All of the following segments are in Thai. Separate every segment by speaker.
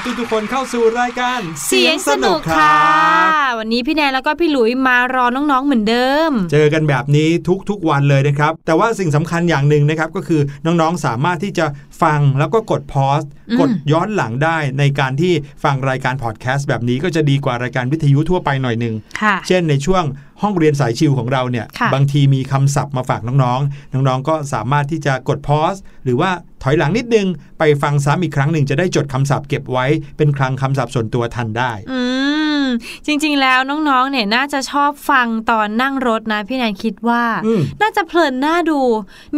Speaker 1: รับทุกๆคนเข้าสู่รายการ
Speaker 2: เสียงสนุกค่ะ วันนี้พี่แนนแล้วก็พี่หลุยมารอน้องๆเหมือนเดิม
Speaker 1: เจอกันแบบนี้ทุกๆวันเลยนะครับ แต่ว่าสิ่งสำคัญอย่างหนึ่งนะครับก็คือน้องๆสามารถที่จะฟังแล้วก็กดพอส
Speaker 2: อืม
Speaker 1: กดย้อนหลังได้ในการที่ฟังรายการพอดแคสต์แบบนี้ก็จะดีกว่ารายการวิทยุทั่วไปหน่อยหนึ่ง
Speaker 2: ค่ะ
Speaker 1: เช่นในช่วงห้องเรียนสายชิวของเราเนี่ย
Speaker 2: ค่ะ
Speaker 1: บางทีมีคำศัพท์มาฝากน้องๆ น้องๆ ก็สามารถที่จะกดพอสหรือว่าถอยหลังนิดนึง ไปฟังซ้ำอีกครั้งหนึ่งจะได้จดคำศัพท์เก็บไว้เป็นคลังคำศัพท์ส่วนตัวทันได้
Speaker 2: อืม จริงๆแล้วน้องๆเนี่ยน่าจะชอบฟังตอนนั่งรถนะพี่แนนคิดว่า
Speaker 1: อืม
Speaker 2: น่าจะเพลินน่าดู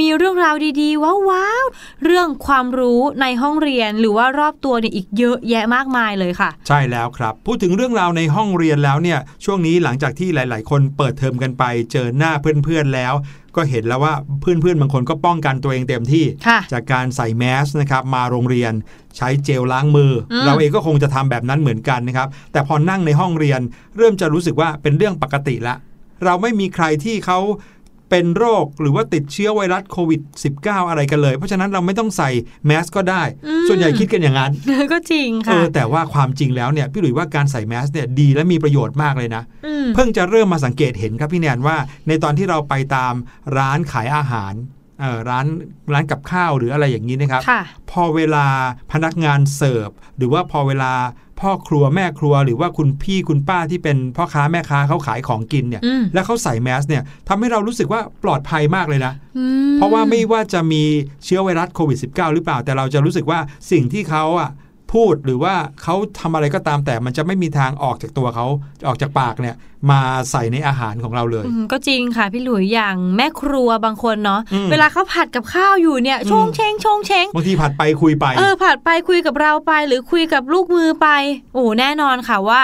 Speaker 2: มีเรื่องราวดีๆว้าวๆเรื่องความรู้ในห้องเรียนหรือว่ารอบตัวเนี่ยอีกเยอะแยะมากมายเลยค่ะ
Speaker 1: ใช่แล้วครับ พูดถึงเรื่องราวในห้องเรียนแล้วเนี่ยช่วงนี้หลังจากที่หลาย ๆ คนเปิดเทอมกันไป เจอหน้าเพื่อนๆแล้ว ก็เห็นแล้วว่าเพื่อนๆบางคนก็ป้องกันตัวเองเต็มที่
Speaker 2: ค่ะ
Speaker 1: จากการใส่แมสนะครับมาโรงเรียนใช้เจลล้างมืออ
Speaker 2: ม
Speaker 1: เราเองก็คงจะทำแบบนั้นเหมือนกันนะครับ แต่พอนั่งในห้องเรียน เริ่มจะรู้สึกว่าเป็นเรื่องปกติละเราไม่มีใครที่เขา เป็นโรคหรือว่าติดเชื้อไวรัสโควิด -19 อะไรกันเลย เพราะฉะนั้นเราไม่ต้องใส่แมสก็ได้ ส่วนใหญ่คิดกันอย่างนั้น
Speaker 2: ก็จริง
Speaker 1: เอ
Speaker 2: ค่ะ
Speaker 1: อแต่ว่าความจริงแล้วเนี่ยพี่หลุยว่าการใส่แมสเนี่ยดีและมีประโยชน์มากเลยนะ
Speaker 2: อืม
Speaker 1: เพิ่งจะเริ่มมาสังเกตเห็นครับพี่แนนว่า ในตอนที่เราไปตามร้านขายอาหารเออร้านร้านกับข้าวหรืออะไรอย่างนี้นะครับ
Speaker 2: ค่ะ
Speaker 1: พอเวลาพนักงานเสิร์ฟ หรือว่าพอเวลา พ่อครัวแม่ครัวหรือว่าคุณพี่คุณป้าที่เป็นพ่อค้าแม่ค้าเขาขายของกินเนี่ย
Speaker 2: อืม
Speaker 1: แล้วเขาใส่แมสเนี่ยทำให้เรารู้สึกว่าปลอดภัยมากเลยนะ
Speaker 2: อืม
Speaker 1: เพราะว่าไม่ว่าจะมีเชื้อไวรัสโควิด -19 หรือเปล่าแต่เราจะรู้สึกว่าสิ่งที่เขาอะ พูดหรือว่าเขาทำอะไรก็ตามแต่มันจะไม่มีทางออกจากตัวเขาออกจากปากเนี่ย มาใส่ในอาหารของเราเลย
Speaker 2: อืมก็จริงค่ะพี่หลุยอย่างแม่ครัวบางคนเนาะ
Speaker 1: อืม
Speaker 2: เวลาเขาผัดกับข้าวอยู่เนี่ย
Speaker 1: อืม
Speaker 2: ชงเชงชงเชง
Speaker 1: บางทีผัดไปคุยไป
Speaker 2: เออผัดไปคุยกับเราไป หรือคุยกับลูกมือไปโอ้แน่นอนค่ะว่า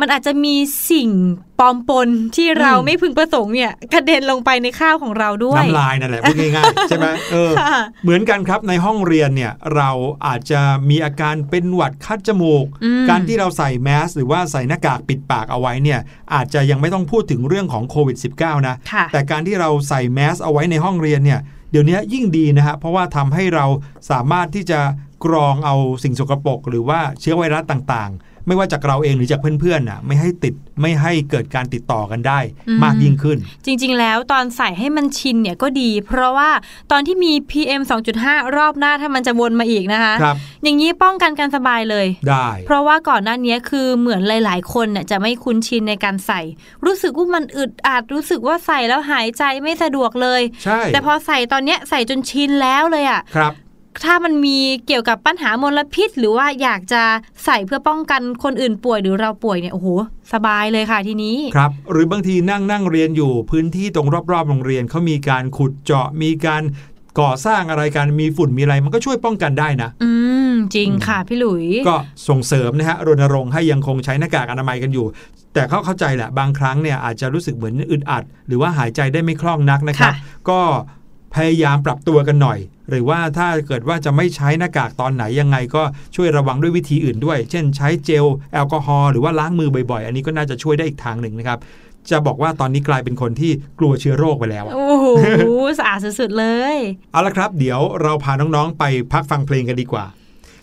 Speaker 2: มันอาจจะมีสิ่งปลอมปนที่เรา
Speaker 1: อืม
Speaker 2: ไม่พึงประสงค์เนี่ยกระเด็นลงไปในข้าวของเราด้วย
Speaker 1: น้ำลายนั่นแหละพูดง่ายๆใช่ไหมเออ
Speaker 2: ค่ะ
Speaker 1: เหมือนกันครับในห้องเรียนเนี่ยเราอาจจะมีอาการเป็นหวัดคัดจมูก
Speaker 2: อืม
Speaker 1: การที่เราใส่แมสหรือว่าใส่หน้ากากปิดปากเอาไว้เนี่ยอาจจะยังไม่ต้องพูดถึงเรื่องของโควิด -19 นะ
Speaker 2: ค่ะ
Speaker 1: แต่การที่เราใส่แมสเอาไว้ในห้องเรียนเนี่ยเดี๋ยวนี้ยิ่งดีนะฮะเพราะว่าทำให้เราสามารถที่จะกรองเอาสิ่งสกปรกหรือว่าเชื้อไวรัสต่างๆ ไม่ว่าจากเราเองหรือจากเพื่อนๆน่ะไม่ให้ติดไม่ให้เกิดการติดต่อกันได้
Speaker 2: อืม
Speaker 1: มากยิ่งขึ้น
Speaker 2: จริง ๆ แล้วตอนใส่ให้มันชินเนี่ยก็ดี เพราะว่าตอนที่มี PM 2.5 รอบหน้าถ้ามันจะวนมาอีกนะคะ
Speaker 1: ครับ
Speaker 2: อย่างนี้ป้องกันกันสบายเลย
Speaker 1: ได้
Speaker 2: เพราะว่าก่อนหน้านี้คือเหมือนหลาย ๆ คนเนี่ยจะไม่คุ้นชินในการใส่ รู้สึกว่ามันอึดอัดรู้สึกว่าใส่แล้วหายใจไม่สะดวกเลย
Speaker 1: ใช่
Speaker 2: แต่พอใส่ตอนเนี้ยใส่จนชินแล้วเลยอะ
Speaker 1: ครับ
Speaker 2: ถ้ามันมีเกี่ยวกับปัญหามลพิษ หรือว่าอยากจะใส่เพื่อป้องกันคนอื่นป่วยหรือเราป่วยเนี่ยโอ้โหสบายเลยค่ะทีนี้
Speaker 1: ครับหรือบางทีนั่งนั่งเรียนอยู่พื้นที่ตรงรอบๆโรงเรียนเขามีการขุดเจาะมีการก่อสร้างอะไรกันมีฝุ่นมีอะไรมันก็ช่วยป้องกันได้นะ
Speaker 2: อืมจริงค่ะพี่หลุย
Speaker 1: ก็ส่งเสริมนะฮะรณรงค์ให้ยังคงใช้หน้ากากอนามัยกันอยู่ แต่เขาเข้าใจแหละบางครั้งเนี่ยอาจจะรู้สึกเหมือนอึดอัด หรือว่าหายใจได้ไม่คล่องนักนะครับ
Speaker 2: ค่ะ
Speaker 1: ก็พยายามปรับตัวกันหน่อย หรือว่าถ้าเกิดว่าจะไม่ใช้หน้ากากตอนไหนยังไงก็ช่วยระวังด้วยวิธีอื่นด้วย เช่น ใช้เจลแอลกอฮอล์หรือว่าล้างมือบ่อยๆ อันนี้ก็น่าจะช่วยได้อีกทางหนึ่งนะครับจะบอกว่าตอนนี้กลายเป็นคนที่กลัวเชื้อโรคไปแล้วอะ
Speaker 2: โอ้โห สะอาดสุดๆเลย
Speaker 1: เอาละครับ เดี๋ยวเราพาน้องๆ ไปพักฟังเพลงกันดีกว่า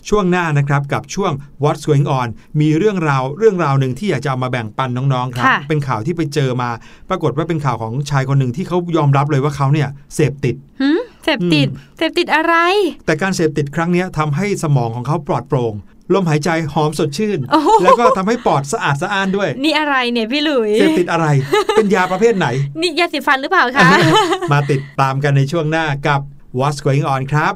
Speaker 1: ช่วงหน้านะครับกับช่วง What's Going On มีเรื่องราวเรื่องราวหนึ่งที่อยากจะเอามาแบ่งปันน้องๆ ครับ
Speaker 2: ค่ะ
Speaker 1: เป็นข่าวที่ไปเจอมา ปรากฏว่าเป็นข่าวของชายคนหนึ่งที่เขายอมรับเลยว่าเขาเนี่ยเสพติด
Speaker 2: หืมเสพติดเสพติดอะไร
Speaker 1: แต่การเสพติดครั้งเนี้ยทำให้สมองของเขาปลอดโปร่งลมหายใจหอมสดชื่น
Speaker 2: โอ้โห
Speaker 1: แล้วก็ทำให้ปอดสะอาดสะอ้านด้วย
Speaker 2: นี่อะไรเนี่ยพี่หลุย
Speaker 1: เสพติดอะไร เป็นยาประเภทไหน
Speaker 2: นี่ยาสีฟันหรือเปล่าคะ
Speaker 1: มาติดตามกันในช่วงหน้ากับ What's Going On ครับ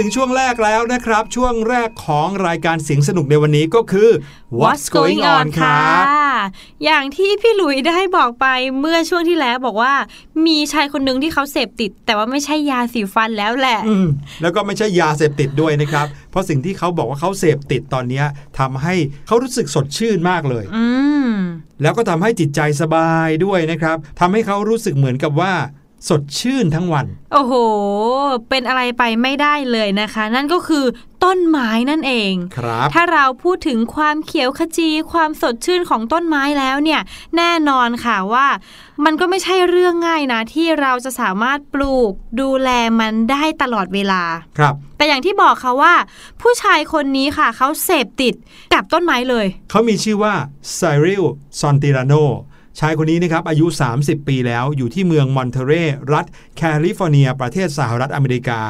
Speaker 1: ถึงช่วงแรกแล้วนะครับ ช่วงแรกของรายการเสียงสนุกในวันนี้ก็คือ
Speaker 2: What's going on
Speaker 1: ครับ
Speaker 2: อย่างที่พี่หลุยได้บอกไปเมื่อช่วงที่แล้วบอกว่า มีชายคนหนึ่งที่เขาเสพติด แต่ว่าไม่ใช่ยาสีฟันแล้วแหละ
Speaker 1: อืมแล้วก็ไม่ใช่ยาเสพติดด้วยนะครับ เพราะสิ่งที่เขาบอกว่าเขาเสพติดตอนเนี้ยทำให้เขารู้สึกสดชื่นมากเลย
Speaker 2: อืม
Speaker 1: แล้วก็ทำให้จิตใจสบายด้วยนะครับทำให้เขารู้สึกเหมือนกับว่า สดชื่นทั้งวัน
Speaker 2: โอ้โห เป็นอะไรไปไม่ได้เลยนะคะ นั่นก็คือต้นไม้นั่นเอง
Speaker 1: ครับ
Speaker 2: ถ้าเราพูดถึงความเขียวขจี ความสดชื่นของต้นไม้แล้วเนี่ย แน่นอนค่ะว่ามันก็ไม่ใช่เรื่องง่ายนะ ที่เราจะสามารถปลูกดูแลมันได้ตลอดเวลา
Speaker 1: ครับ
Speaker 2: แต่อย่างที่บอกค่ะว่า ผู้ชายคนนี้ค่ะเขาเสพติดกับต้นไม้เลย
Speaker 1: เขามีชื่อว่าไซริลซอนติราโน ชายคนนี้นะครับอายุ 30 ปีแล้วอยู่ที่เมืองมอนเทเรรัฐแคลิฟอร์เนีย ประเทศสหรัฐอเมริกา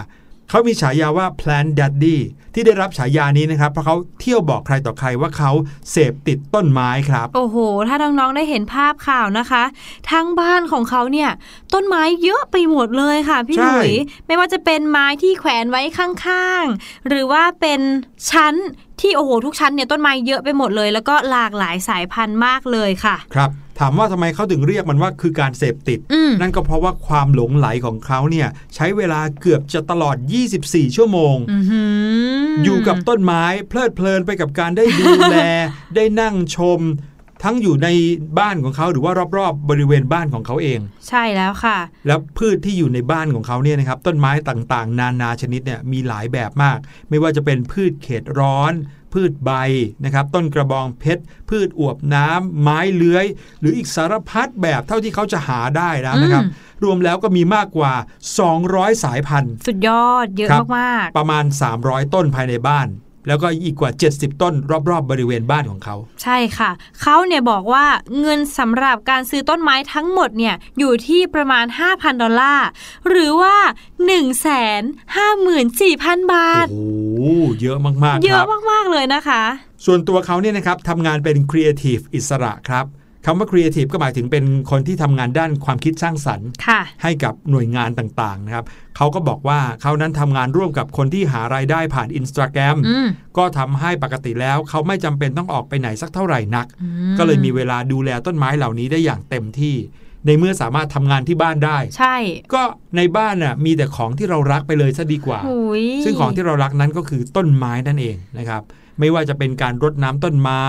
Speaker 1: เขามีฉายาว่า Plant Daddy ที่ได้รับฉายานี้นะครับ เพราะเขาเที่ยวบอกใครต่อใครว่าเขาเสพติดต้นไม้ครับ
Speaker 2: โอ้โห ถ้าน้องๆได้เห็นภาพข่าวนะคะ ทั้งบ้านของเขาเนี่ย ต้นไม้เยอะไปหมดเลยค่ะพี่
Speaker 1: ใช่
Speaker 2: หลุยไม่ว่าจะเป็นไม้ที่แขวนไว้ข้างๆ หรือว่าเป็นชั้นที่โอ้โหทุกชั้นเนี่ยต้นไม้เยอะไปหมดเลย แล้วก็หลากหลายสายพันธุ์มากเลยค่ะ
Speaker 1: ครับ ถามว่าทำไมเขาถึงเรียกมันว่าคือการเสพติด
Speaker 2: อืม
Speaker 1: นั่นก็เพราะว่าความหลงไหลของเขาเนี่ยใช้เวลาเกือบจะตลอด 24 ชั่วโมง
Speaker 2: อื้อหือ
Speaker 1: อยู่กับต้นไม้เพลิดเพลินไปกับการได้ดูแล ได้นั่งชม ทั้งอยู่ในบ้านของเขาหรือว่ารอบๆบริเวณบ้านของเขาเอง
Speaker 2: ใช่แล้วค่ะ
Speaker 1: แล้วพืชที่อยู่ในบ้านของเขาเนี่ยนะครับต้นไม้ต่างๆ นานาชนิดเนี่ยมีหลายแบบมาก ไม่ว่าจะเป็นพืชเขตร้อน พืชใบนะครับต้นกระบองเพชร พืชอวบน้ำไม้เลื้อย หรืออีกสารพัดแบบเท่าที่เขาจะหาได้แล้วนะครับ
Speaker 2: อืม
Speaker 1: รวมแล้วก็มีมากกว่า 200 สายพันธุ์
Speaker 2: สุดยอดเยอะ
Speaker 1: ครับ
Speaker 2: มาก
Speaker 1: ประมาณ 300 ต้นภายในบ้าน แล้วก็อีกกว่า 70 ต้นรอบๆบริเวณบ้านของเขา
Speaker 2: ๆใช่ค่ะ เขาเนี่ยบอกว่าเงินสำหรับการซื้อต้นไม้ทั้งหมดเนี่ยอยู่ที่ประมาณ 5,000 ดอลลาร์ หรือว่า 154,000 บาท
Speaker 1: โอ้โหเยอะมากๆ
Speaker 2: เยอะ
Speaker 1: รับ
Speaker 2: มากๆเลยนะคะ
Speaker 1: ส่วนตัวเขาเนี่ยนะครับทำงานเป็นครีเอทีฟอิสระครับ คำว่าครีเอทีฟก็หมายถึงเป็นคนที่ทำงานด้านความคิดสร้างสรรค์
Speaker 2: ค่ะ
Speaker 1: ให้กับหน่วยงานต่างๆนะครับเขาก็บอกว่าเขานั้นทำงานร่วมกับคนที่หารายได้ผ่านอินสตาแกรม
Speaker 2: อืม
Speaker 1: ก็ทำให้ปกติแล้วเขาไม่จำเป็นต้องออกไปไหนสักเท่าไหร่นัก
Speaker 2: อืม
Speaker 1: ก็เลยมีเวลาดูแลต้นไม้เหล่านี้ได้อย่างเต็มที่ ในเมื่อสามารถทำงานที่บ้านได้
Speaker 2: ใช่
Speaker 1: ก็ในบ้านน่ะมีแต่ของที่เรารักไปเลยซะดีกว่า
Speaker 2: หุย
Speaker 1: ซึ่งของที่เรารักนั้นก็คือต้นไม้นั่นเองนะครับ ไม่ว่าจะเป็นการรดน้ำต้นไม้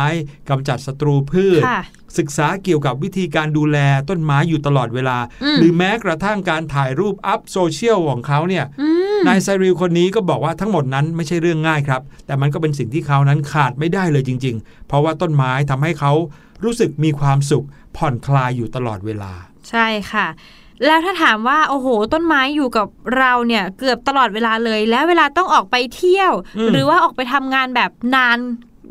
Speaker 1: กำจัดศัตรูพืช
Speaker 2: ค่ะ
Speaker 1: ศึกษาเกี่ยวกับวิธีการดูแลต้นไม้อยู่ตลอดเวลา
Speaker 2: อืม
Speaker 1: หรือแม้กระทั่งการถ่ายรูปอัพโซเชียลของเขาเนี่ย
Speaker 2: อืม
Speaker 1: นายไซริลคนนี้ก็บอกว่าทั้งหมดนั้นไม่ใช่เรื่องง่ายครับ แต่มันก็เป็นสิ่งที่เขานั้นขาดไม่ได้เลยจริง ๆ เพราะว่าต้นไม้ทำให้เขารู้สึกมีความสุขผ่อนคลายอยู่ตลอดเวลา
Speaker 2: ใช่ค่ะ แล้วถ้าถามว่าโอ้โห ต้นไม้อยู่กับเราเนี่ยเกือบตลอดเวลาเลย แล้วเวลาต้องออกไปเที่ยว
Speaker 1: อืม
Speaker 2: หรือว่าออกไปทำงานแบบนาน